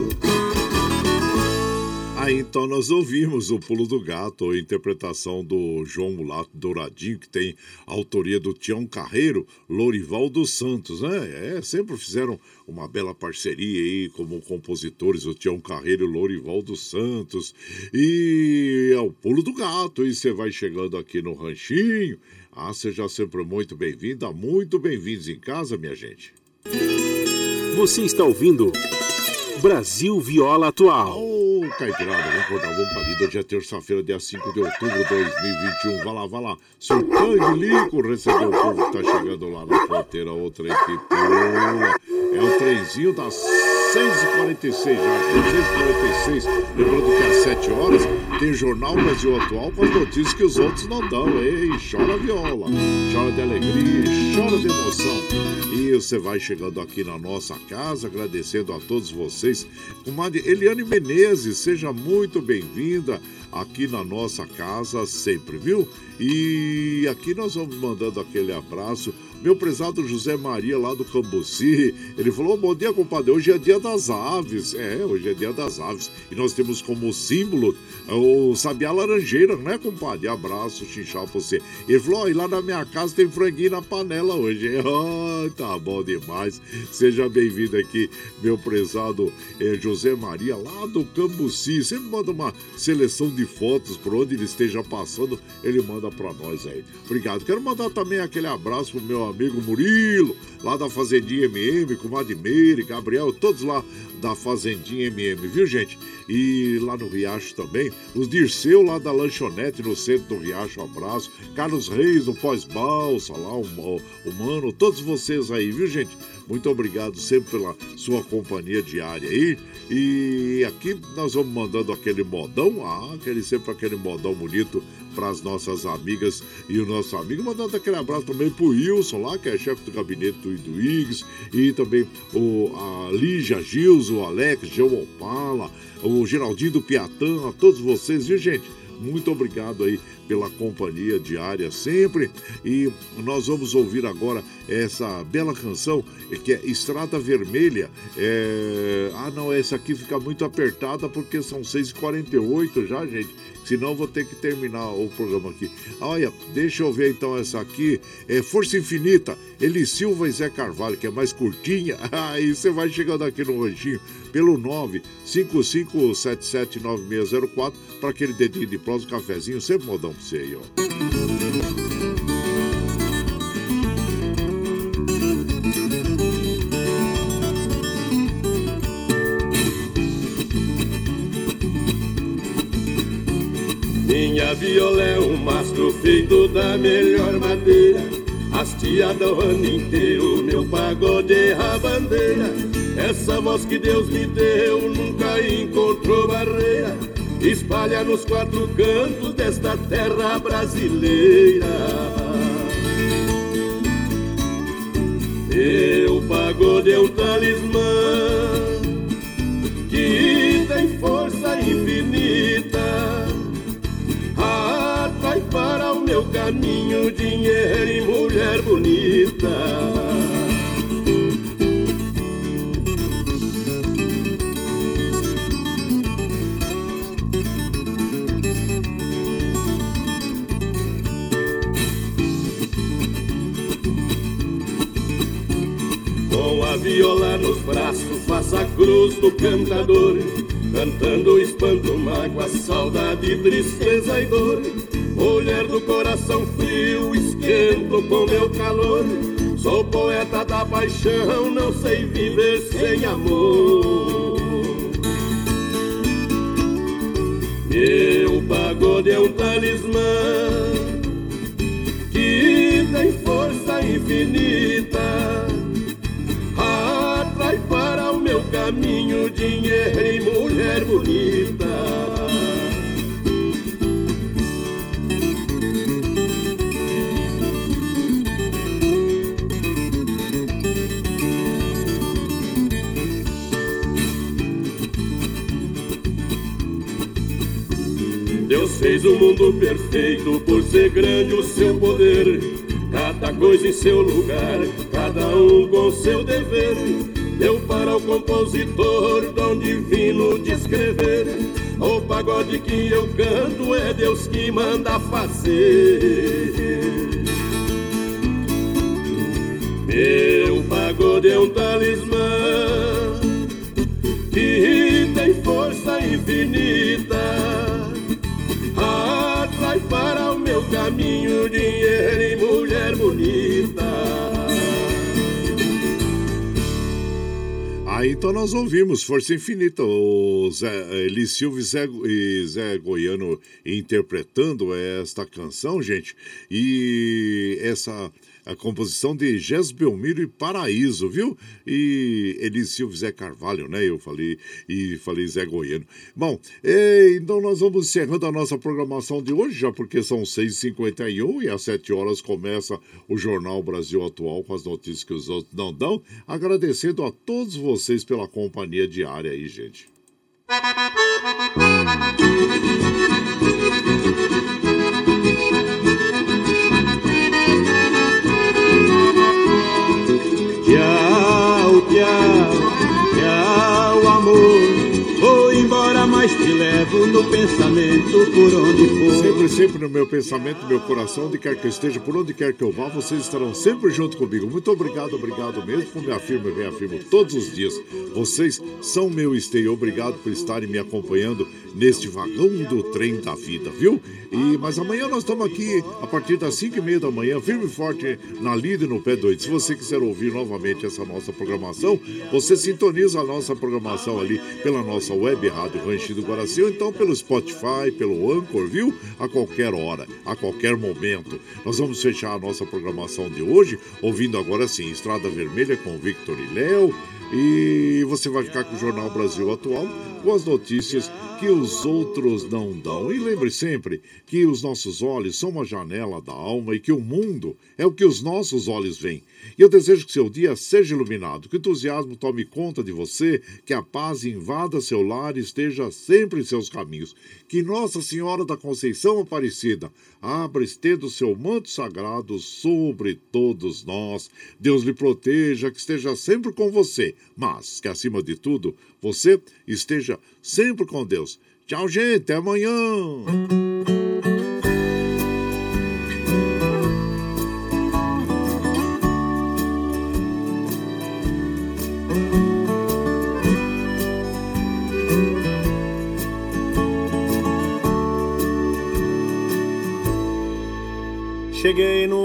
Speaker 1: Aí então nós ouvimos o Pulo do Gato, a interpretação do João Mulato Douradinho, que tem a autoria do Tião Carreiro, Lorival dos Santos, né? É, sempre fizeram uma bela parceria aí como compositores, o Tião Carreiro e o Lorival dos Santos. E é o Pulo do Gato, e você vai chegando aqui no Ranchinho. Ah, seja sempre muito bem-vinda, muito bem-vindos em casa, minha gente.
Speaker 3: Você está ouvindo Brasil Viola Atual.
Speaker 1: Caipirada, vamos acordar, vamos pra lida. Hoje é terça-feira, dia 5 de outubro de 2021. Vai lá, vai lá. Seu Lico recebeu o povo que tá chegando lá na fronteira. O trem que pula. É o trenzinho das 6h46 já, 6h46. Lembrando que às 7 horas tem Jornal Brasil Atual com as notícias que os outros não dão. Ei, chora viola, chora de alegria, chora de emoção. E você vai chegando aqui na nossa casa, agradecendo a todos vocês. Comadre Eliane Menezes, seja muito bem-vinda aqui na nossa casa sempre, viu? E aqui nós vamos mandando aquele abraço. Meu prezado José Maria lá do Cambuci, ele falou: Bom dia, compadre. Hoje é dia das aves. É, hoje é dia das aves. E nós temos como símbolo o sabiá laranjeira, né, compadre? Abraço, chinchal pra você. Ele falou: oh, e lá na minha casa tem franguinho na panela hoje. Oh, tá bom demais. Seja bem-vindo aqui, meu prezado eh, José Maria, lá do Cambuci. Sempre manda uma seleção de fotos por onde ele esteja passando, ele manda pra nós aí. Obrigado. Quero mandar também aquele abraço pro meu amigo Murilo, lá da Fazendinha MM, com Meire, Gabriel, todos lá da Fazendinha MM, viu, gente? E lá no Riacho também, os Dirceu lá da Lanchonete, no centro do Riacho, um abraço. Carlos Reis, do Pós-Balsa, lá, o, o Mano, todos vocês aí, viu, gente? Muito obrigado sempre pela sua companhia diária aí. E aqui nós vamos mandando aquele modão, ah, aquele sempre aquele modão bonito para as nossas amigas e o nosso amigo, mandando aquele abraço também pro Wilson lá, que é chefe do gabinete do Iduígues, e também o, a Lígia Gils, o Alex, João Opala, o Geraldinho do Piatã, a todos vocês, viu gente? Muito obrigado aí pela companhia diária sempre. E nós vamos ouvir agora essa bela canção que é Estrada Vermelha. É... Ah, não, essa aqui fica muito apertada porque são 6h48 já, gente. Senão vou ter que terminar o programa aqui. Olha, deixa eu ver então essa aqui. É Força Infinita, Eli Silva e Zé Carvalho, que é mais curtinha. Aí você vai chegando aqui no ranchinho pelo 955779604 para aquele dedinho de prosa, um cafezinho, sempre modão pra você aí, ó.
Speaker 12: Minha viola é um mastro feito da melhor madeira Hasteada o ano inteiro, meu pagode é a bandeira Essa voz que Deus me deu nunca encontrou barreira. Espalha nos quatro cantos desta terra brasileira. Meu pagode é um talismã que tem força infinita. Atrai para o meu caminho dinheiro e mulher bonita. viola nos braços, faça a cruz do cantador, cantando espanto, mágoa, saudade, tristeza e dor. Mulher do coração frio, esquento com meu calor. Sou poeta da paixão, não sei viver sem amor. Meu pagode é um talismã que tem força infinita caminho dinheiro e mulher bonita. Deus fez o mundo perfeito por ser grande o seu poder. Cada coisa em seu lugar, cada um com seu dever. Deu para o compositor dom divino de escrever. O pagode que eu canto é Deus que manda fazer. Meu pagode é um talismã que tem força infinita. Atrai para o meu caminho dinheiro e mulher bonita.
Speaker 1: Aí então nós ouvimos Força Infinita, o Zé, Eli Silva e Zé, e Zé Goiano interpretando esta canção, gente. E essa a composição de Gés Belmiro e Paraíso, viu? E Elis Silva Zé Carvalho, né? Eu falei, e falei Zé Goiano. Bom, é, então nós vamos encerrando a nossa programação de hoje, já porque são 6h51 e às 7 horas começa o Jornal Brasil Atual com as notícias que os outros não dão. Agradecendo a todos vocês pela companhia diária aí, gente.
Speaker 13: Levo no pensamento por onde for.
Speaker 1: Sempre, sempre no meu pensamento, no meu coração, onde quer que eu esteja, por onde quer que eu vá, vocês estarão sempre junto comigo. Muito obrigado, obrigado mesmo, por me afirmo e reafirmo todos os dias. Vocês são meu esteio. Obrigado por estarem me acompanhando neste vagão do trem da vida, viu? E, mas amanhã nós estamos aqui a partir das 5 e meia da manhã, firme e forte na lida e no pé doido. Se você quiser ouvir novamente essa nossa programação, você sintoniza a nossa programação ali pela nossa web rádio Rancho do Guaraci, ou então pelo Spotify, pelo Anchor, viu? A qualquer hora, a qualquer momento. Nós vamos fechar a nossa programação de hoje, ouvindo agora sim Estrada Vermelha com Victor e Léo. E você vai ficar com o Jornal Brasil Atual com as notícias que os outros não dão. E lembre sempre que os nossos olhos são uma janela da alma e que o mundo é o que os nossos olhos veem. E eu desejo que seu dia seja iluminado, que o entusiasmo tome conta de você, que a paz invada seu lar e esteja sempre em seus caminhos. Que Nossa Senhora da Conceição Aparecida abra estenda o seu manto sagrado sobre todos nós. Deus lhe proteja, que esteja sempre com você, mas que acima de tudo você esteja sempre com Deus. Tchau, gente, até amanhã.
Speaker 13: Cheguei no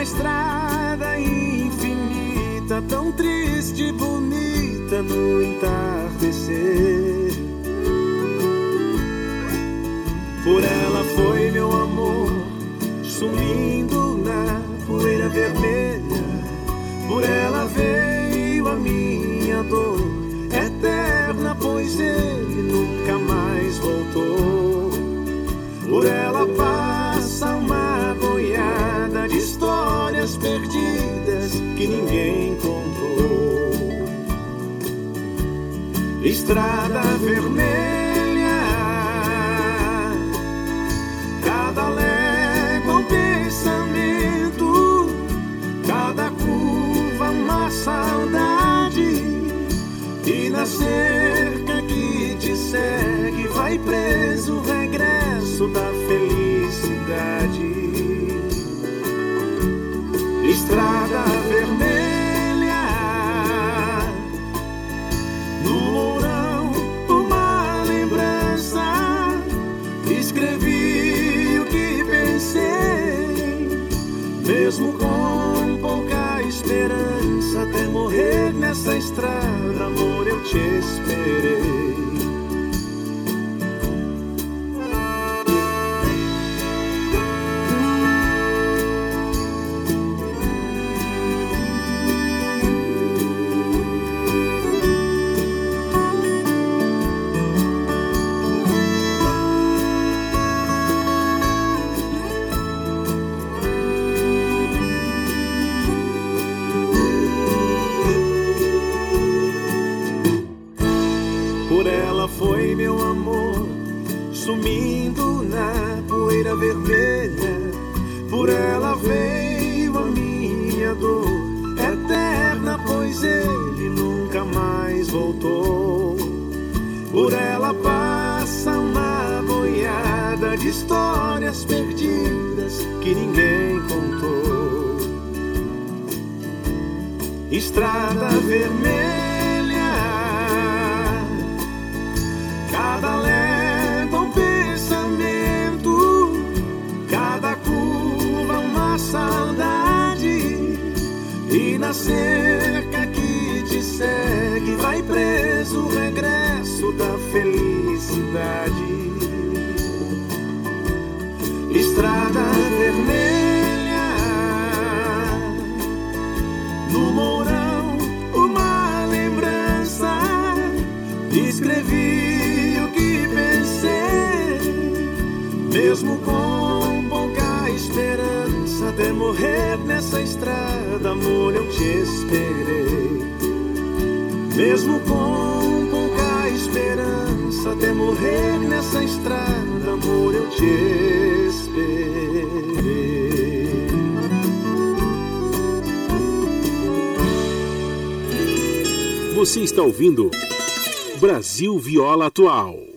Speaker 13: uma estrada infinita, tão triste e bonita no entardecer. Por ela foi meu amor, sumindo na poeira vermelha. Por ela veio a minha dor, eterna, pois ele nunca mais voltou. Por ela paz estrada vermelha. Cada légua um pensamento, cada curva uma saudade. E na cerca que te segue vai preso o regresso da felicidade. Estrada vermelha. nessa estrada, amor, eu te esperei.
Speaker 3: está ouvindo Brasil Viola Atual.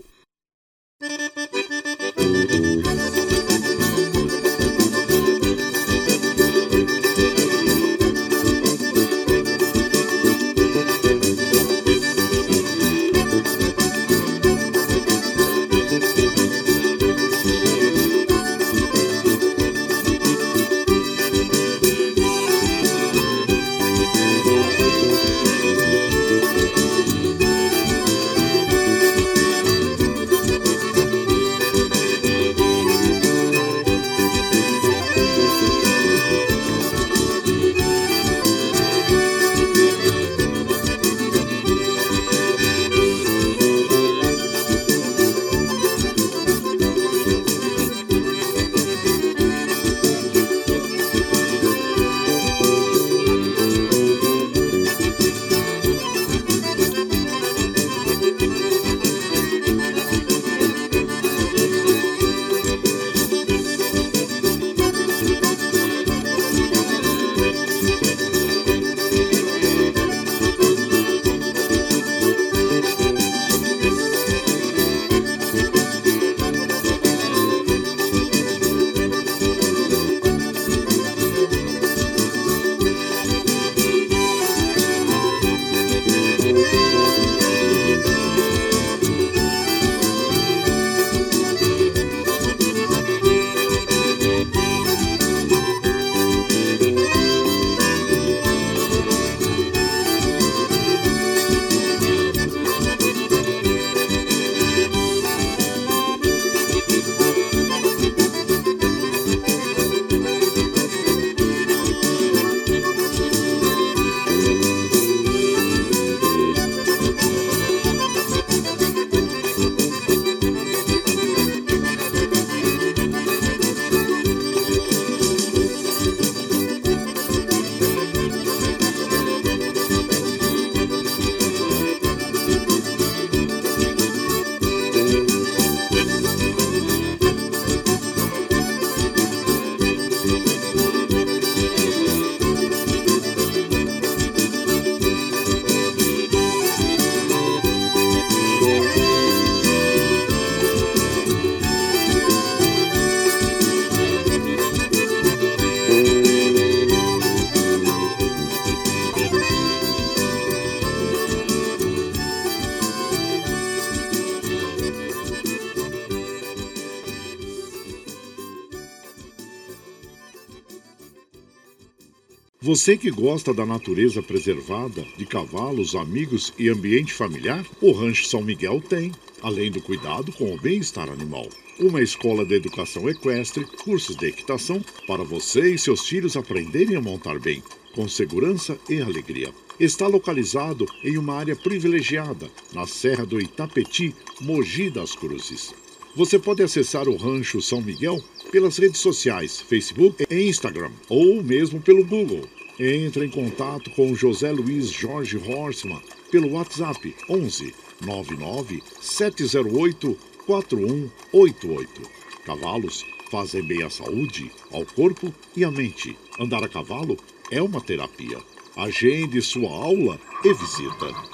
Speaker 1: Você que gosta da natureza preservada, de cavalos, amigos e ambiente familiar, o Rancho São Miguel tem, além do cuidado com o bem-estar animal. Uma escola de educação equestre, cursos de equitação, para você e seus filhos aprenderem a montar bem, com segurança e alegria. Está localizado em uma área privilegiada, na Serra do Itapeti, Mogi das Cruzes. Você pode acessar o Rancho São Miguel pelas redes sociais, Facebook e Instagram, ou mesmo pelo Google. Entre em contato com José Luiz Jorge Horstmann pelo WhatsApp 11 99 708 4188. Cavalos fazem bem à saúde, ao corpo e à mente. Andar a cavalo é uma terapia. Agende sua aula e visita.